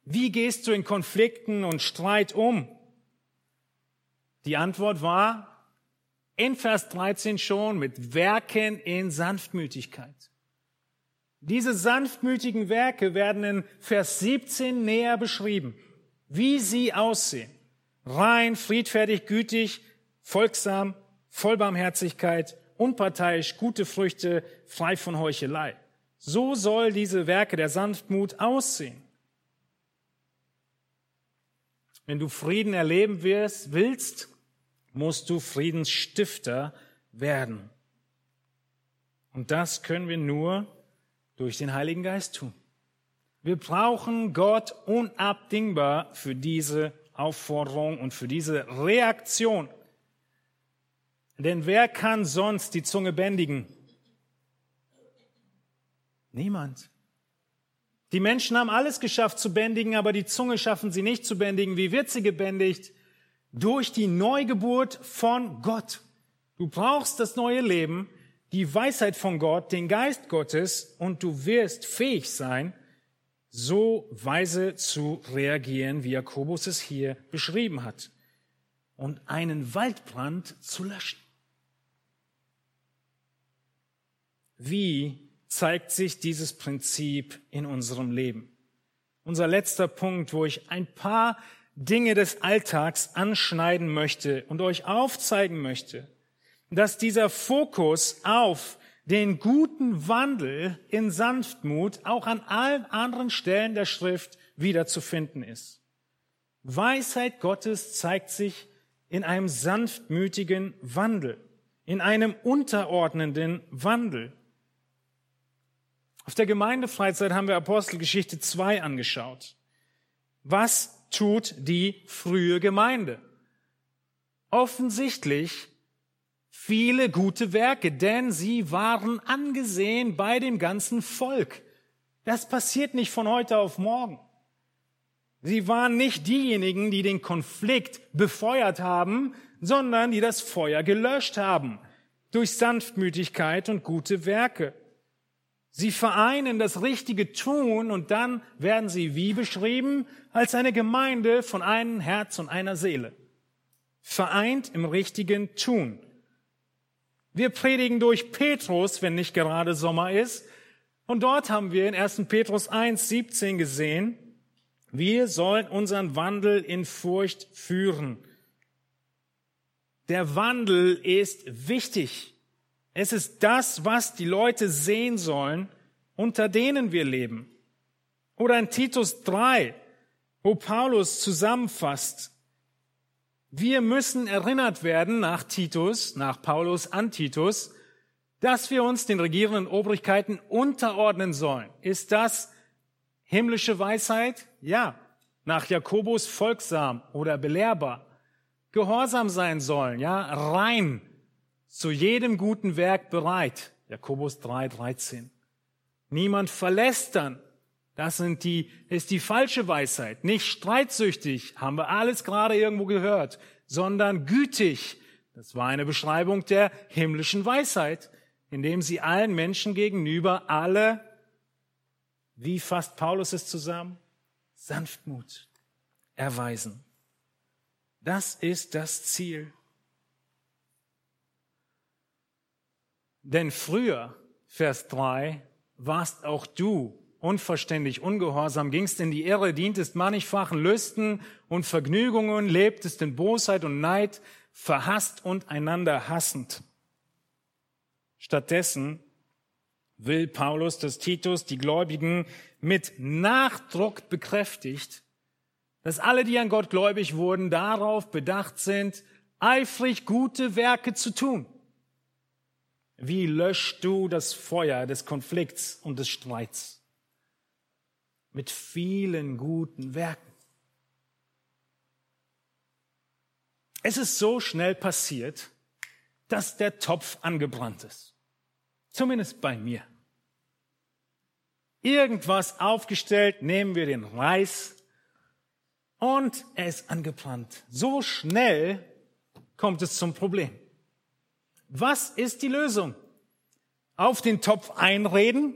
Wie gehst du in Konflikten und Streit um? Die Antwort war in Vers 13 schon mit Werken in Sanftmütigkeit. Diese sanftmütigen Werke werden in Vers 17 näher beschrieben, wie sie aussehen. Rein, friedfertig, gütig, folgsam, voll Barmherzigkeit, unparteiisch, gute Früchte, frei von Heuchelei. So soll diese Werke der Sanftmut aussehen. Wenn du Frieden erleben wirst, willst, musst du Friedensstifter werden. Und das können wir nur durch den Heiligen Geist tun. Wir brauchen Gott unabdingbar für diese Aufforderung und für diese Reaktion. Denn wer kann sonst die Zunge bändigen? Niemand. Die Menschen haben alles geschafft zu bändigen, aber die Zunge schaffen sie nicht zu bändigen. Wie wird sie gebändigt? durch die Neugeburt von Gott. Du brauchst das neue Leben, die Weisheit von Gott, den Geist Gottes und du wirst fähig sein, so weise zu reagieren, wie Jakobus es hier beschrieben hat und einen Waldbrand zu löschen. Wie zeigt sich dieses Prinzip in unserem Leben? Unser letzter Punkt, wo ich ein paar Dinge des Alltags anschneiden möchte und euch aufzeigen möchte, dass dieser Fokus auf den guten Wandel in Sanftmut auch an allen anderen Stellen der Schrift wiederzufinden ist. Weisheit Gottes zeigt sich in einem sanftmütigen Wandel, in einem unterordnenden Wandel. Auf der Gemeindefreizeit haben wir Apostelgeschichte 2 angeschaut. Was tut die frühe Gemeinde? Offensichtlich viele gute Werke, denn sie waren angesehen bei dem ganzen Volk. Das passiert nicht von heute auf morgen. Sie waren nicht diejenigen, die den Konflikt befeuert haben, sondern die das Feuer gelöscht haben durch Sanftmütigkeit und gute Werke. Sie vereinen das richtige Tun und dann werden sie wie beschrieben als eine Gemeinde von einem Herz und einer Seele. Vereint im richtigen Tun. Wir predigen durch Petrus, wenn nicht gerade Sommer ist. Und dort haben wir in 1. Petrus 1, 17 gesehen, wir sollen unseren Wandel in Furcht führen. Der Wandel ist wichtig. Es ist das, was die Leute sehen sollen, unter denen wir leben. Oder in Titus 3, wo Paulus zusammenfasst, wir müssen erinnert werden nach Titus, nach Paulus an Titus, dass wir uns den regierenden Obrigkeiten unterordnen sollen. Ist das Himmlische Weisheit? Ja. Nach Jakobus folgsam oder belehrbar. Gehorsam sein sollen, ja, rein, zu jedem guten Werk bereit. Jakobus 3, 13. Niemand verlässt dann. Das sind die, ist die falsche Weisheit. Nicht streitsüchtig, haben wir alles gerade irgendwo gehört, sondern gütig. Das war eine Beschreibung der himmlischen Weisheit, indem sie allen Menschen gegenüber alle wie fasst Paulus es zusammen? Sanftmut erweisen. Das ist das Ziel. Denn früher, Vers 3, warst auch du unverständlich, ungehorsam, gingst in die Irre, dientest mannigfachen Lüsten und Vergnügungen, lebtest in Bosheit und Neid, verhasst und einander hassend. Stattdessen will Paulus, dass Titus die Gläubigen mit Nachdruck bekräftigt, dass alle, die an Gott gläubig wurden, darauf bedacht sind, eifrig gute Werke zu tun. Wie löscht du das Feuer des Konflikts und des Streits? Mit vielen guten Werken. Es ist so schnell passiert, dass der Topf angebrannt ist. Zumindest bei mir irgendwas aufgestellt, nehmen wir den Reis und er ist angebrannt. So schnell kommt es zum Problem. Was ist die Lösung? Auf den Topf einreden?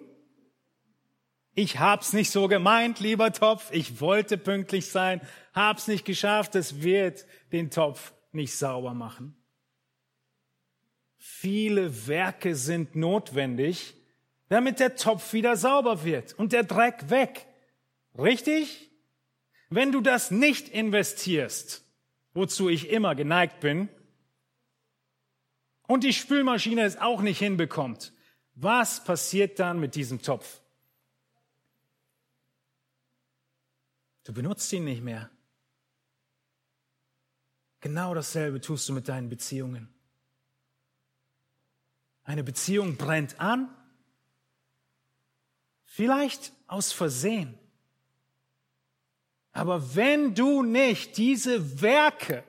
Ich hab's nicht so gemeint, lieber Topf. Ich wollte pünktlich sein, hab's nicht geschafft. Es wird den Topf nicht sauber machen. Viele Werke sind notwendig, damit der Topf wieder sauber wird und der Dreck weg. Richtig? Wenn du das nicht investierst, wozu ich immer geneigt bin, und die Spülmaschine es auch nicht hinbekommt, was passiert dann mit diesem Topf? Du benutzt ihn nicht mehr. Genau dasselbe tust du mit deinen Beziehungen. Eine Beziehung brennt an Vielleicht aus Versehen. Aber wenn du nicht diese Werke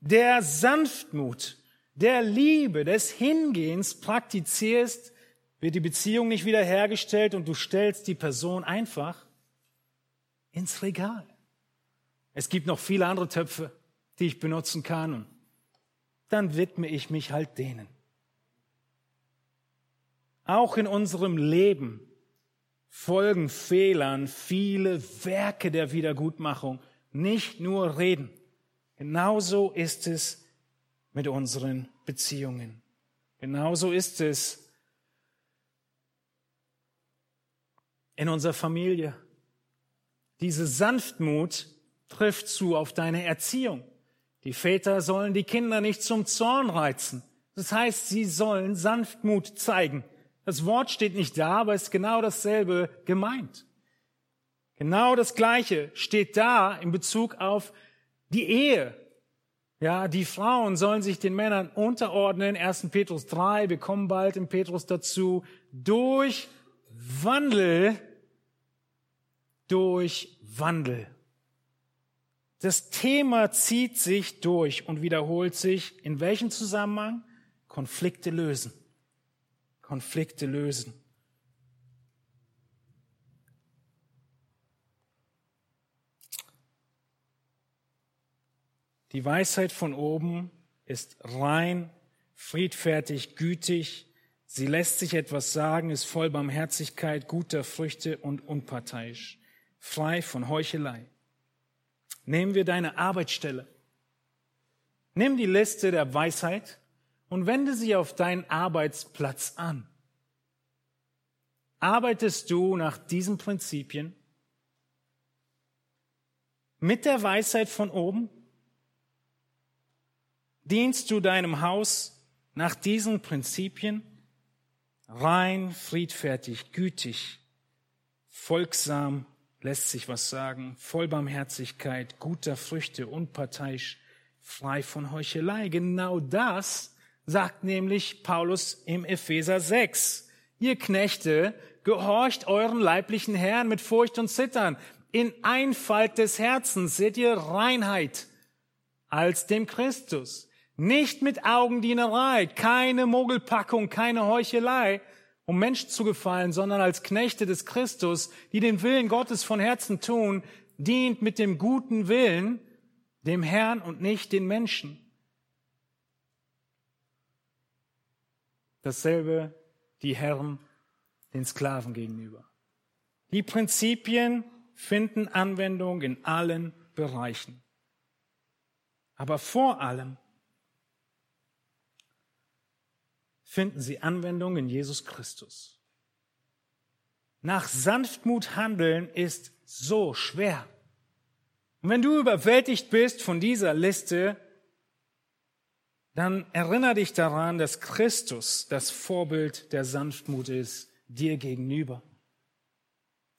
der Sanftmut, der Liebe, des Hingehens praktizierst, wird die Beziehung nicht wiederhergestellt und du stellst die Person einfach ins Regal. Es gibt noch viele andere Töpfe, die ich benutzen kann und dann widme ich mich halt denen. Auch in unserem Leben folgen Fehlern viele Werke der Wiedergutmachung, nicht nur Reden. Genauso ist es mit unseren Beziehungen. Genauso ist es in unserer Familie. Diese Sanftmut trifft zu auf deine Erziehung. Die Väter sollen die Kinder nicht zum Zorn reizen, Das heißt, sie sollen Sanftmut zeigen. Das Wort steht nicht da, aber ist genau dasselbe gemeint. Genau das Gleiche steht da in Bezug auf die Ehe. Ja, die Frauen sollen sich den Männern unterordnen. 1. Petrus 3, wir kommen bald in Petrus dazu. Durch Wandel, durch Wandel. Das Thema zieht sich durch und wiederholt sich. In welchem Zusammenhang? Konflikte lösen. Konflikte lösen. Die Weisheit von oben ist rein, friedfertig, gütig. Sie lässt sich etwas sagen, ist voll Barmherzigkeit, guter Früchte und unparteiisch, frei von Heuchelei. Nehmen wir deine Arbeitsstelle. Nimm die Liste der Weisheit und wende sie auf deinen Arbeitsplatz an. Arbeitest du nach diesen Prinzipien? Mit der Weisheit von oben? Dienst du deinem Haus nach diesen Prinzipien? Rein, friedfertig, gütig, folgsam, lässt sich was sagen, voll Barmherzigkeit, guter Früchte, unparteiisch, frei von Heuchelei. Genau das sagt nämlich Paulus im Epheser 6. Ihr Knechte, gehorcht euren leiblichen Herrn mit Furcht und Zittern. In Einfalt des Herzens seht ihr Reinheit als dem Christus. Nicht mit Augendienerei, keine Mogelpackung, keine Heuchelei, um Menschen zu gefallen, sondern als Knechte des Christus, die den Willen Gottes von Herzen tun, dient mit dem guten Willen dem Herrn und nicht den Menschen. Dasselbe die Herren den Sklaven gegenüber. Die Prinzipien finden Anwendung in allen Bereichen. Aber vor allem finden sie Anwendung in Jesus Christus. Nach Sanftmut handeln ist so schwer. Und wenn du überwältigt bist von dieser Liste, dann erinnere dich daran, dass Christus das Vorbild der Sanftmut ist dir gegenüber.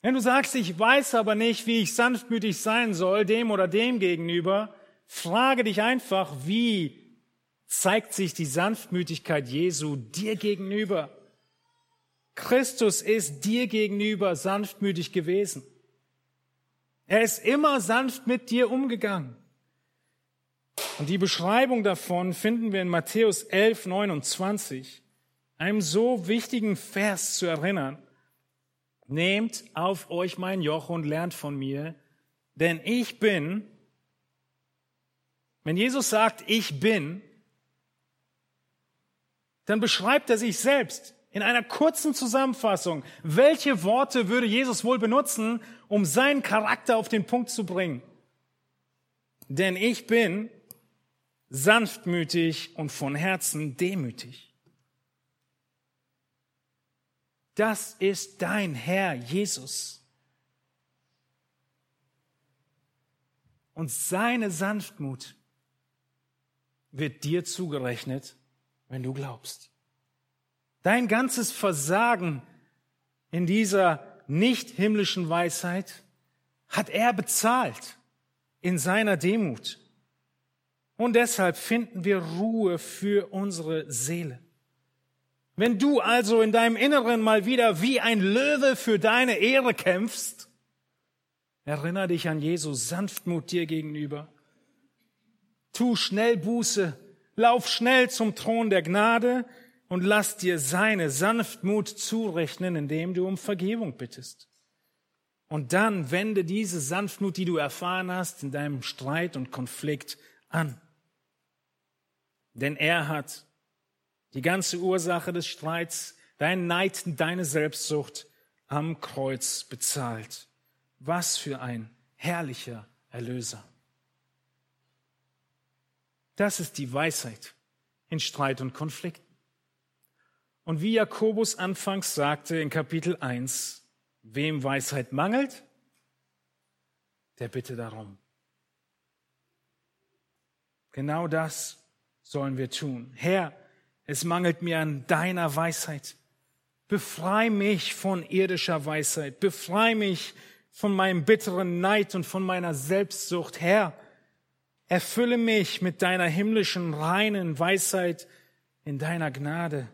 Wenn du sagst, ich weiß aber nicht, wie ich sanftmütig sein soll, dem oder dem gegenüber, frage dich einfach, wie zeigt sich die Sanftmütigkeit Jesu dir gegenüber. Christus ist dir gegenüber sanftmütig gewesen. Er ist immer sanft mit dir umgegangen. Und die Beschreibung davon finden wir in Matthäus 11, 29, einem so wichtigen Vers zu erinnern. Nehmt auf euch mein Joch und lernt von mir, denn ich bin, wenn Jesus sagt, ich bin, dann beschreibt er sich selbst in einer kurzen Zusammenfassung. Welche Worte würde Jesus wohl benutzen, um seinen Charakter auf den Punkt zu bringen? Denn ich bin sanftmütig und von Herzen demütig. Das ist dein Herr Jesus. Und seine Sanftmut wird dir zugerechnet wenn du glaubst. Dein ganzes Versagen in dieser nicht himmlischen Weisheit hat er bezahlt in seiner Demut. Und deshalb finden wir Ruhe für unsere Seele. Wenn du also in deinem Inneren mal wieder wie ein Löwe für deine Ehre kämpfst, erinnere dich an Jesus Sanftmut dir gegenüber. Tu schnell Buße Lauf schnell zum Thron der Gnade und lass dir seine Sanftmut zurechnen, indem du um Vergebung bittest. Und dann wende diese Sanftmut, die du erfahren hast, in deinem Streit und Konflikt an. Denn er hat die ganze Ursache des Streits, dein Neid, deine Selbstsucht am Kreuz bezahlt. Was für ein herrlicher Erlöser. Das ist die Weisheit in Streit und Konflikten. Und wie Jakobus anfangs sagte in Kapitel 1, wem Weisheit mangelt, der bitte darum. Genau das sollen wir tun. Herr, Es mangelt mir an deiner Weisheit. Befrei mich von irdischer Weisheit. Befrei mich von meinem bitteren Neid und von meiner Selbstsucht. Herr, erfülle mich mit deiner himmlischen, reinen Weisheit in deiner Gnade.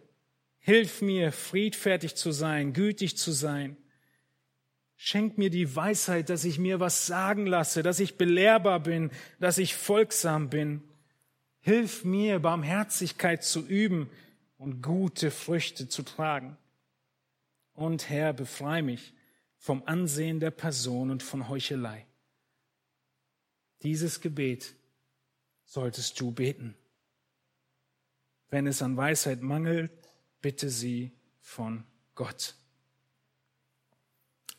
Hilf mir, friedfertig zu sein, gütig zu sein. Schenk mir die Weisheit, dass ich mir was sagen lasse, dass ich belehrbar bin, dass ich folgsam bin. Hilf mir, Barmherzigkeit zu üben und gute Früchte zu tragen. Und Herr, befrei mich vom Ansehen der Person und von Heuchelei. Dieses Gebet solltest du beten. Wenn es an Weisheit mangelt, bitte sie von Gott.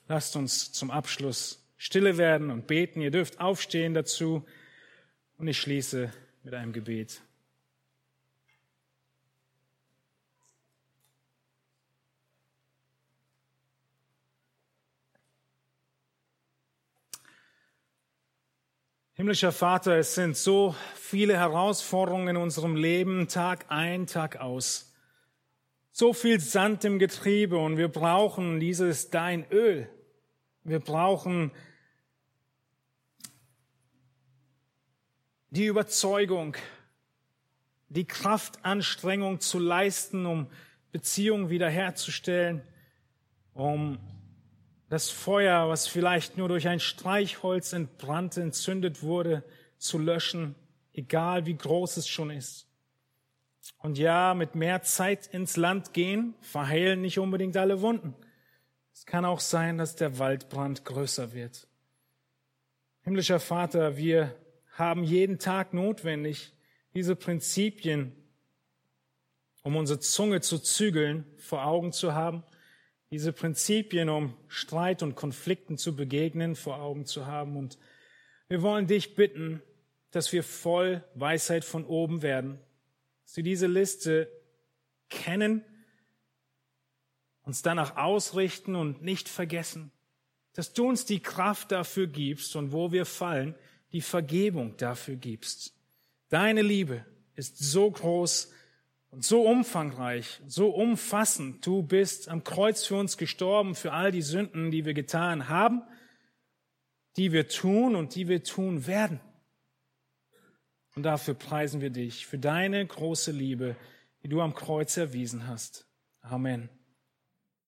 Lasst uns zum Abschluss stille werden und beten. Ihr dürft aufstehen dazu. Und ich schließe mit einem Gebet. Himmlischer Vater, es sind so viele Herausforderungen in unserem Leben, Tag ein, Tag aus. So viel Sand im Getriebe und wir brauchen dieses Dein Öl. Wir brauchen die Überzeugung, die Kraftanstrengung zu leisten, um Beziehungen wiederherzustellen, um das Feuer, was vielleicht nur durch ein Streichholz entbrannte, entzündet wurde, zu löschen, egal wie groß es schon ist. Und ja, mit mehr Zeit ins Land gehen, verheilen nicht unbedingt alle Wunden. Es kann auch sein, dass der Waldbrand größer wird. Himmlischer Vater, wir haben jeden Tag notwendig, diese Prinzipien, um unsere Zunge zu zügeln, vor Augen zu haben diese Prinzipien, um Streit und Konflikten zu begegnen, vor Augen zu haben. Und wir wollen dich bitten, dass wir voll Weisheit von oben werden, dass wir diese Liste kennen, uns danach ausrichten und nicht vergessen, dass du uns die Kraft dafür gibst und wo wir fallen, die Vergebung dafür gibst. Deine Liebe ist so groß, und so umfangreich, so umfassend. Du bist am Kreuz für uns gestorben, für all die Sünden, die wir getan haben, die wir tun und die wir tun werden. Und dafür preisen wir dich, für deine große Liebe, die du am Kreuz erwiesen hast. Amen.